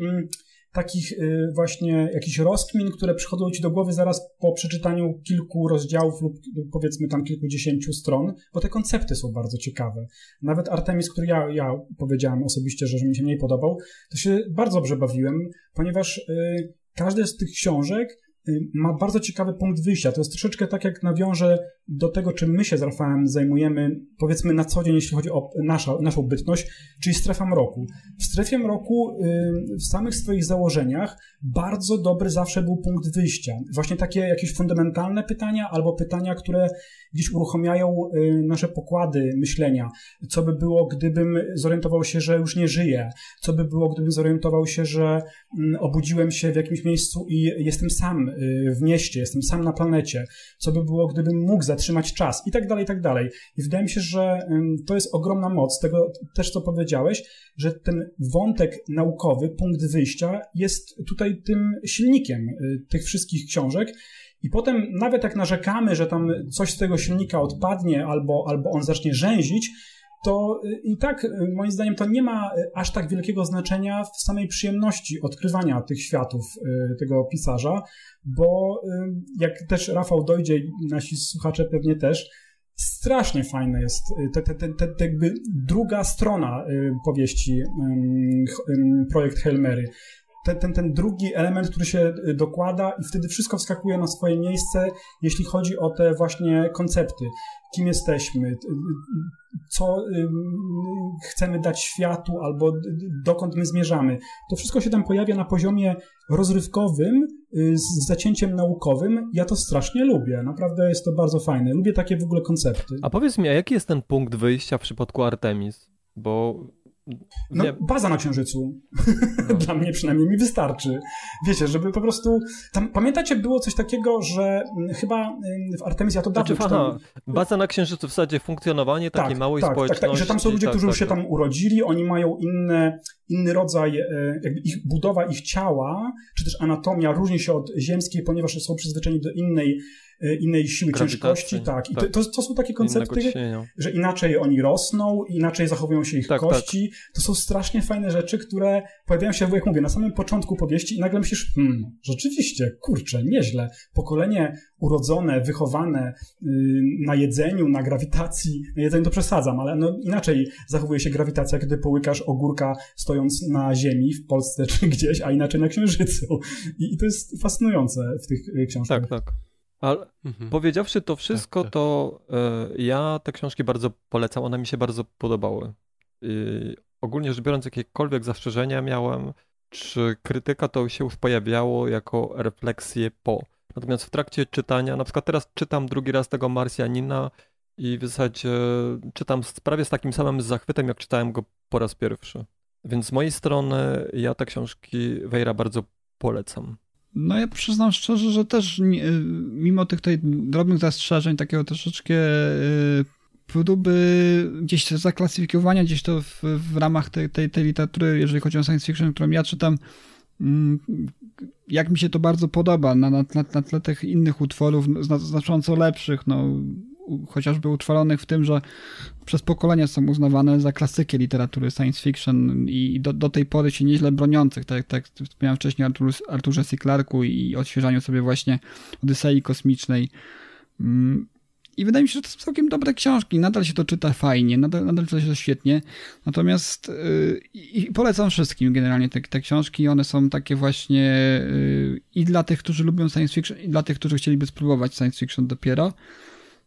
takich y, właśnie jakichś rozkmin, które przychodzą ci do głowy zaraz po przeczytaniu kilku rozdziałów lub powiedzmy tam kilkudziesięciu stron, bo te koncepty są bardzo ciekawe. Nawet Artemis, który ja, ja powiedziałem osobiście, że, że mi się mniej podobał, to się bardzo dobrze bawiłem, ponieważ y, każdy z tych książek Y, ma bardzo ciekawy punkt wyjścia. To jest troszeczkę tak, jak nawiążę do tego, czym my się z Rafałem zajmujemy, powiedzmy na co dzień, jeśli chodzi o nasza, naszą bytność, czyli strefa mroku. W strefie mroku, y, w samych swoich założeniach, bardzo dobry zawsze był punkt wyjścia. Właśnie takie jakieś fundamentalne pytania, albo pytania, które gdzieś uruchamiają y, nasze pokłady myślenia. Co by było, gdybym zorientował się, że już nie żyję? Co by było, gdybym zorientował się, że mm, obudziłem się w jakimś miejscu i jestem sam y, w mieście, jestem sam na planecie? Co by było, gdybym mógł zatrzymać czas? I tak dalej, i tak dalej. I wydaje mi się, że to jest ogromna moc tego też, co powiedziałeś, że ten wątek naukowy, punkt wyjścia jest tutaj tym silnikiem y, tych wszystkich książek i potem, nawet jak narzekamy, że tam coś z tego silnika odpadnie albo, albo on zacznie rzęzić, to y, i tak y, moim zdaniem to nie ma y, aż tak wielkiego znaczenia w samej przyjemności odkrywania tych światów tego pisarza, bo jak też Rafał dojdzie nasi słuchacze pewnie też, strasznie fajna jest te, te, te, te, jakby druga strona powieści projekt Hail Mary ten, ten, ten drugi element, który się y, dokłada i wtedy wszystko wskakuje na swoje miejsce, jeśli chodzi o te właśnie koncepty. Kim jesteśmy, co chcemy dać światu, albo dokąd my zmierzamy. To wszystko się tam pojawia na poziomie rozrywkowym, y, z zacięciem naukowym. Ja to strasznie lubię. Naprawdę jest to bardzo fajne. Lubię takie w ogóle koncepty. A powiedz mi, a jaki jest ten punkt wyjścia w przypadku Artemis? Bo no, baza na Księżycu. No. Dla mnie przynajmniej mi wystarczy. Wiecie, żeby po prostu... Tam, pamiętacie, było coś takiego, że mm, chyba w Artemis, ja to dawno znaczy. Baza na Księżycu w zasadzie funkcjonowanie takiej tak, małej tak, społeczności. Tak, tak, że tam są ludzie, tak, którzy już tak, się tam tak. urodzili, oni mają inne, inny rodzaj, e, jakby ich budowa ich ciała, czy też anatomia różni się od ziemskiej, ponieważ są przyzwyczajeni do innej innej siły ciężkości. Tak, i tak. To, to, są takie koncepty, że inaczej oni rosną, inaczej zachowują się ich Tak, kości. To są strasznie fajne rzeczy, które pojawiają się, jak mówię, na samym początku powieści i nagle myślisz, hmm, rzeczywiście, kurczę, nieźle. Pokolenie urodzone, wychowane y, na jedzeniu, na grawitacji, na jedzeniu to przesadzam, ale no inaczej zachowuje się grawitacja, kiedy połykasz ogórka stojąc na ziemi w Polsce czy gdzieś, a inaczej na Księżycu. I, i to jest fascynujące w tych y, książkach. Tak, tak. Ale Mhm. powiedziawszy to wszystko, tak. to e, ja te książki bardzo polecam, one mi się bardzo podobały. Ogólnie rzecz biorąc, jakiekolwiek zastrzeżenia miałem, czy krytyka, to się już pojawiało jako refleksje po. Natomiast w trakcie czytania, na przykład teraz czytam drugi raz tego Marsjanina i w zasadzie czytam z, prawie z takim samym zachwytem, jak czytałem go po raz pierwszy. Więc z mojej strony ja te książki Wejra bardzo polecam. No ja przyznam szczerze, że też y, mimo tych tutaj drobnych zastrzeżeń, takiego troszeczkę y, próby gdzieś zaklasyfikowania gdzieś to w, w ramach tej, tej, tej literatury, jeżeli chodzi o science fiction, którą ja czytam, mm, jak mi się to bardzo podoba na, na, na, tle tych innych utworów, zna, znacząco lepszych, no chociażby utrwalonych w tym, że przez pokolenia są uznawane za klasyki literatury science fiction i do, do tej pory się nieźle broniących, tak tak jak wspomniałem wcześniej o Artur, Arturze C. Clarku i odświeżaniu sobie właśnie Odysei Kosmicznej. Mm, I wydaje mi się, że to są całkiem dobre książki. Nadal się to czyta fajnie, nadal, nadal czyta się to świetnie. Natomiast yy, i polecam wszystkim generalnie te, te książki. One są takie właśnie yy, i dla tych, którzy lubią science fiction, i dla tych, którzy chcieliby spróbować science fiction dopiero.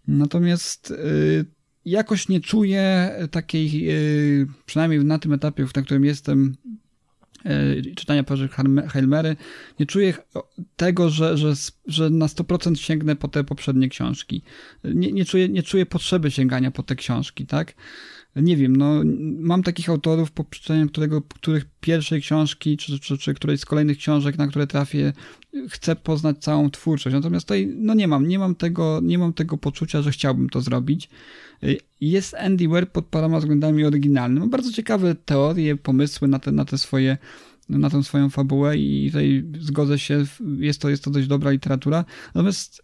Natomiast yy, jakoś nie czuję takiej, yy, przynajmniej na tym etapie, na którym jestem, yy, czytania Project Hail Mary, nie czuję tego, że, że, że na 100% sięgnę po te poprzednie książki. Nie, nie, czuję, nie czuję potrzeby sięgania po te książki, tak? Nie wiem, no mam takich autorów, po przeczytaniu którego, których pierwszej książki, czy, czy, czy którejś z kolejnych książek, na które trafię, chcę poznać całą twórczość. Natomiast tutaj, no nie mam, nie mam tego, nie mam tego poczucia, że chciałbym to zrobić. Jest Andy Weir pod paroma względami oryginalny. Ma bardzo ciekawe teorie, pomysły na te, na te swoje na tę swoją fabułę i tutaj zgodzę się, jest to, jest to dość dobra literatura. Natomiast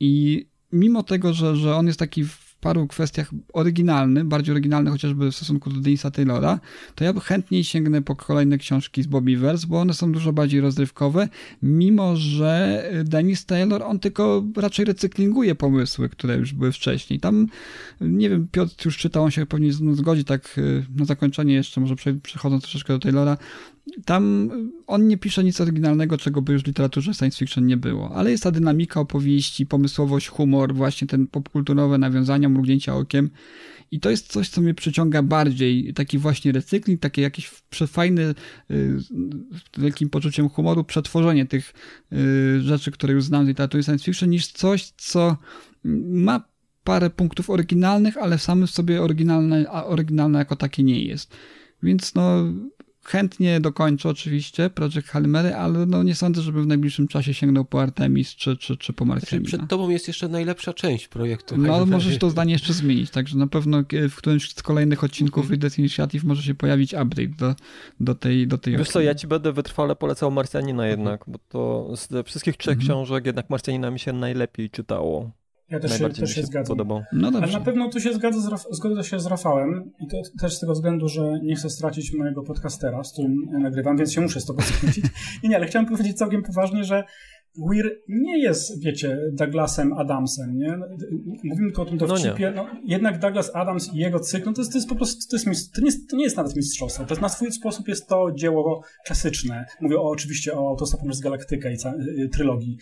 i mimo tego, że, że on jest taki paru kwestiach oryginalny, bardziej oryginalny chociażby w stosunku do Denisa Taylora, to ja chętniej sięgnę po kolejne książki z Bobbyverse, bo one są dużo bardziej rozrywkowe, mimo że Denis Taylor, on tylko raczej recyklinguje pomysły, które już były wcześniej. Tam, nie wiem, Piotr już czytał, on się pewnie zgodzi, tak na zakończenie jeszcze, może przechodząc troszeczkę do Taylora, tam on nie pisze nic oryginalnego, czego by już w literaturze science fiction nie było, ale jest ta dynamika opowieści, pomysłowość, humor, właśnie ten popkulturowe nawiązania, mrugnięcia okiem i to jest coś, co mnie przyciąga bardziej, taki właśnie recykling, takie jakieś fajne, z wielkim poczuciem humoru, przetworzenie tych rzeczy, które już znam z literatury science fiction, niż coś, co ma parę punktów oryginalnych, ale w samym sobie oryginalne, a oryginalne jako takie nie jest. Więc no, chętnie dokończę oczywiście Project Halmery, ale no nie sądzę, żeby w najbliższym czasie sięgnął po Artemis czy, czy, czy po Marcianina. Znaczy, przed tobą jest jeszcze najlepsza część projektu. No ale możesz to zdanie jeszcze zmienić, także na pewno w którymś z kolejnych odcinków Mhm. Readers Initiative może się pojawić update do, do tej do tej Wiesz co, ja ci będę wytrwale polecał Marsjanina jednak, bo to z wszystkich trzech Mhm. książek jednak Marsjanina mi się najlepiej czytało. Ja też Najbardziej też się się zgadzam. podobał. No Ale dobrze. na pewno tu się zgodzę z, zgodzę się z Rafałem i to też z tego względu, że nie chcę stracić mojego podcastera, z którym nagrywam, więc się muszę z tobą skręcić. I nie, ale chciałem powiedzieć całkiem poważnie, że Weir nie jest, wiecie, Douglasem Adamsem, nie? Mówimy tylko o tym dowcipie. No, jednak Douglas Adams i jego cykl, no to jest, to jest po prostu, to, jest, to, nie jest, to nie jest nawet mistrzostwo. To jest na swój sposób jest to dzieło klasyczne. Mówię o, oczywiście o Autostopem z Galaktykę i ca- y, trylogii.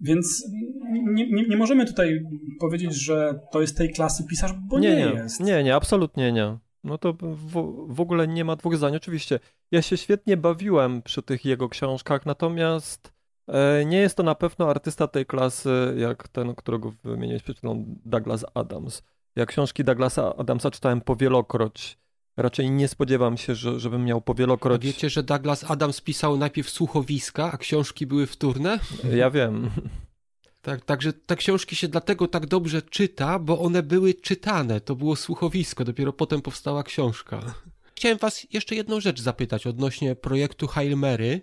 Więc nie, nie, nie możemy tutaj powiedzieć, że to jest tej klasy pisarz, bo nie, nie, nie, jest. nie, nie, absolutnie nie. No to w, w ogóle nie ma dwóch zdań. Oczywiście, ja się świetnie bawiłem przy tych jego książkach, natomiast e, nie jest to na pewno artysta tej klasy, jak ten, którego wymieniłeś przed chwilą, Douglas Adams. Ja książki Douglasa Adamsa czytałem powielokroć. Raczej nie spodziewam się, że, żebym miał A powielokroć. wiecie, że Douglas Adams pisał najpierw słuchowiska, a książki były wtórne? Ja wiem. Tak, także te książki się dlatego tak dobrze czyta, bo one były czytane. To było słuchowisko, dopiero potem powstała książka. Chciałem was jeszcze jedną rzecz zapytać odnośnie projektu Hail Mary,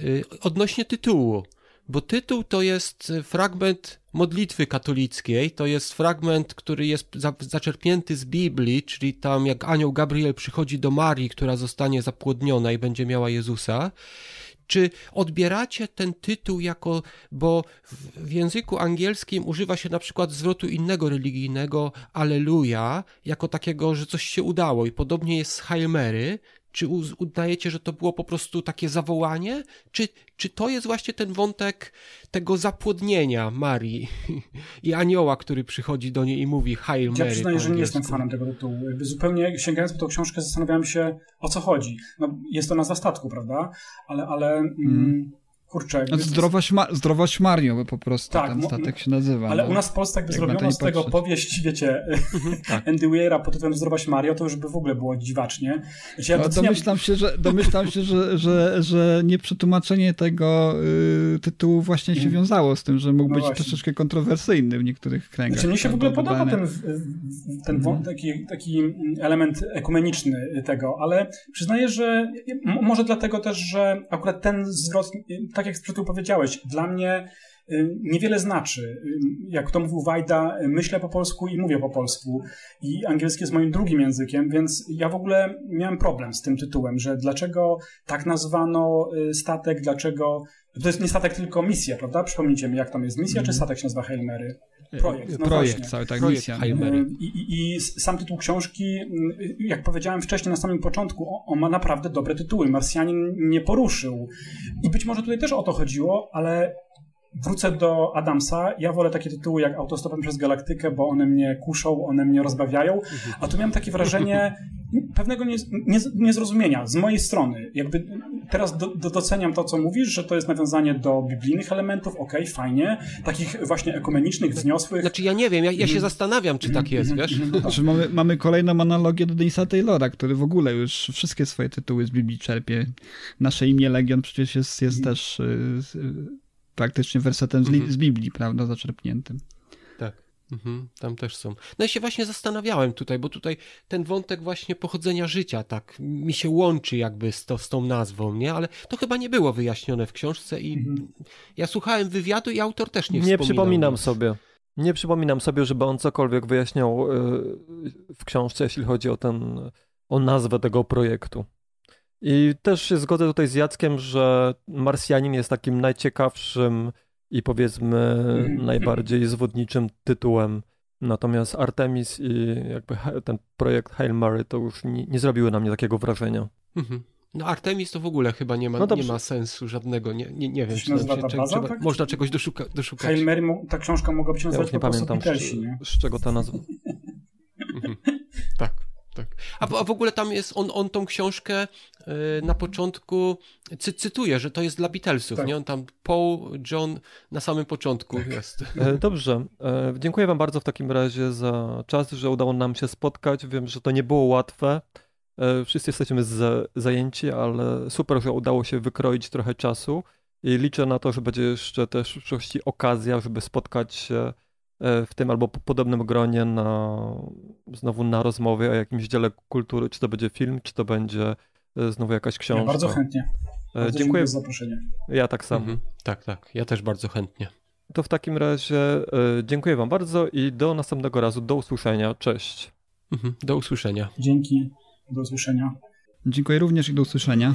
yy, odnośnie tytułu. Bo tytuł to jest fragment modlitwy katolickiej, to jest fragment, który jest za, zaczerpnięty z Biblii, czyli tam jak anioł Gabriel przychodzi do Marii, która zostanie zapłodniona i będzie miała Jezusa. Czy odbieracie ten tytuł jako, bo w, języku angielskim używa się na przykład zwrotu innego religijnego, Alleluja, jako takiego, że coś się udało. I podobnie jest z Hail Mary, czy udajecie, że to było po prostu takie zawołanie? Czy, czy to jest właśnie ten wątek tego zapłodnienia Marii i anioła, który przychodzi do niej i mówi Hail Mary? Ja przyznaję, że nie jestem fanem tego tytułu. Jakby zupełnie sięgając po tą książkę zastanawiałem się, o co chodzi. No, jest to nazwa statku, prawda? Ale, ale mm. Mm, kurczę... No, zdrowość, ma zdrowość Mario po prostu tak, ten statek się nazywa. Ale no. u nas w Polsce jakby jak zrobiono z tego powieść, wiecie, mhm, tak. Andy Weira pod tytułem Zdrowość Mario, to już by w ogóle było dziwacznie. Ja no, domyślam się, że, domyślam się że, że, że nieprzetłumaczenie tego y, tytułu właśnie się mm. wiązało z tym, że mógł no być właśnie. troszeczkę kontrowersyjny w niektórych kręgach. Znaczy, mnie się w ogóle podoba ten, ten mm. taki, taki element ekumeniczny tego, ale przyznaję, że może dlatego też, że akurat ten zwrot tak jak przed powiedziałeś, dla mnie y, niewiele znaczy. Y, jak to mówił Wajda, myślę po polsku i mówię po polsku. I angielski jest moim drugim językiem, więc ja w ogóle miałem problem z tym tytułem, że dlaczego tak nazwano y, statek, dlaczego. To jest nie statek, tylko misja, prawda? Przypomnijcie mi, jak tam jest misja, mm. czy mhm. statek się nazywa Hail Mary? Projekt. No projekt, cały tak, projekt misja. I, i, I, sam tytuł książki, jak powiedziałem wcześniej na samym początku, on ma naprawdę dobre tytuły. Marsjanin nie poruszył. I być może tutaj też o to chodziło, ale wrócę do Adamsa. Ja wolę takie tytuły jak Autostopem przez Galaktykę, bo one mnie kuszą, one mnie rozbawiają. A tu miałem takie wrażenie pewnego niezrozumienia z mojej strony. Jakby teraz do, do, doceniam to, co mówisz, że to jest nawiązanie do biblijnych elementów, okej, okay, fajnie, takich właśnie ekumenicznych, wzniosłych. Znaczy ja nie wiem, ja, ja się mm. zastanawiam, czy tak jest, wiesz? Znaczy mamy, mamy kolejną analogię do Denisa Taylora, który w ogóle już wszystkie swoje tytuły z Biblii czerpie. Nasze imię Legion przecież jest, jest też y, praktycznie wersetem z, mhm. z Biblii, prawda, zaczerpniętym. Tak. Mhm, tam też są. No ja się właśnie zastanawiałem tutaj, bo tutaj ten wątek właśnie pochodzenia życia tak mi się łączy jakby z, to, z tą nazwą, nie? Ale to chyba nie było wyjaśnione w książce i mhm. ja słuchałem wywiadu i autor też nie Nie przypominam sobie. Nie przypominam sobie, żeby on cokolwiek wyjaśniał y, w książce, jeśli chodzi o ten, o nazwę tego projektu. I też się zgodzę tutaj z Jackiem, że Marsjanin jest takim najciekawszym i powiedzmy mhm. najbardziej zwodniczym tytułem. Natomiast Artemis i jakby ten projekt Hail Mary to już nie, nie zrobiły na mnie takiego wrażenia. Mhm. No Artemis to w ogóle chyba nie ma, no nie ma sensu żadnego, nie, nie, nie wiem, czy, czy, czy trzeba, tak? można czegoś doszuka, doszukać. Hail Mary, ta książka mogłaby się nazywać ja nie pamiętam, z, z, czego ta nazwa. Tak. A, a w ogóle tam jest, on, on tą książkę y, na początku cy, cytuje, że to jest dla Beatlesów, tak. nie? On tam Paul, John na samym początku tak. jest. E, dobrze. E, dziękuję wam bardzo w takim razie za czas, że udało nam się spotkać. Wiem, że to nie było łatwe. E, wszyscy jesteśmy z, zajęci, ale super, że udało się wykroić trochę czasu i liczę na to, że będzie jeszcze też w przyszłości okazja, żeby spotkać się w tym albo podobnym gronie na, znowu na rozmowy o jakimś dziele kultury, czy to będzie film, czy to będzie e, znowu jakaś książka. Ja bardzo chętnie. E, bardzo dziękuję za zaproszenie. Ja tak samo. Mhm. Tak, tak. Ja też bardzo chętnie. To w takim razie dziękuję Wam bardzo i do następnego razu. Do usłyszenia. Cześć. Mhm. Do usłyszenia. Dzięki. Do usłyszenia. Dziękuję również i do usłyszenia.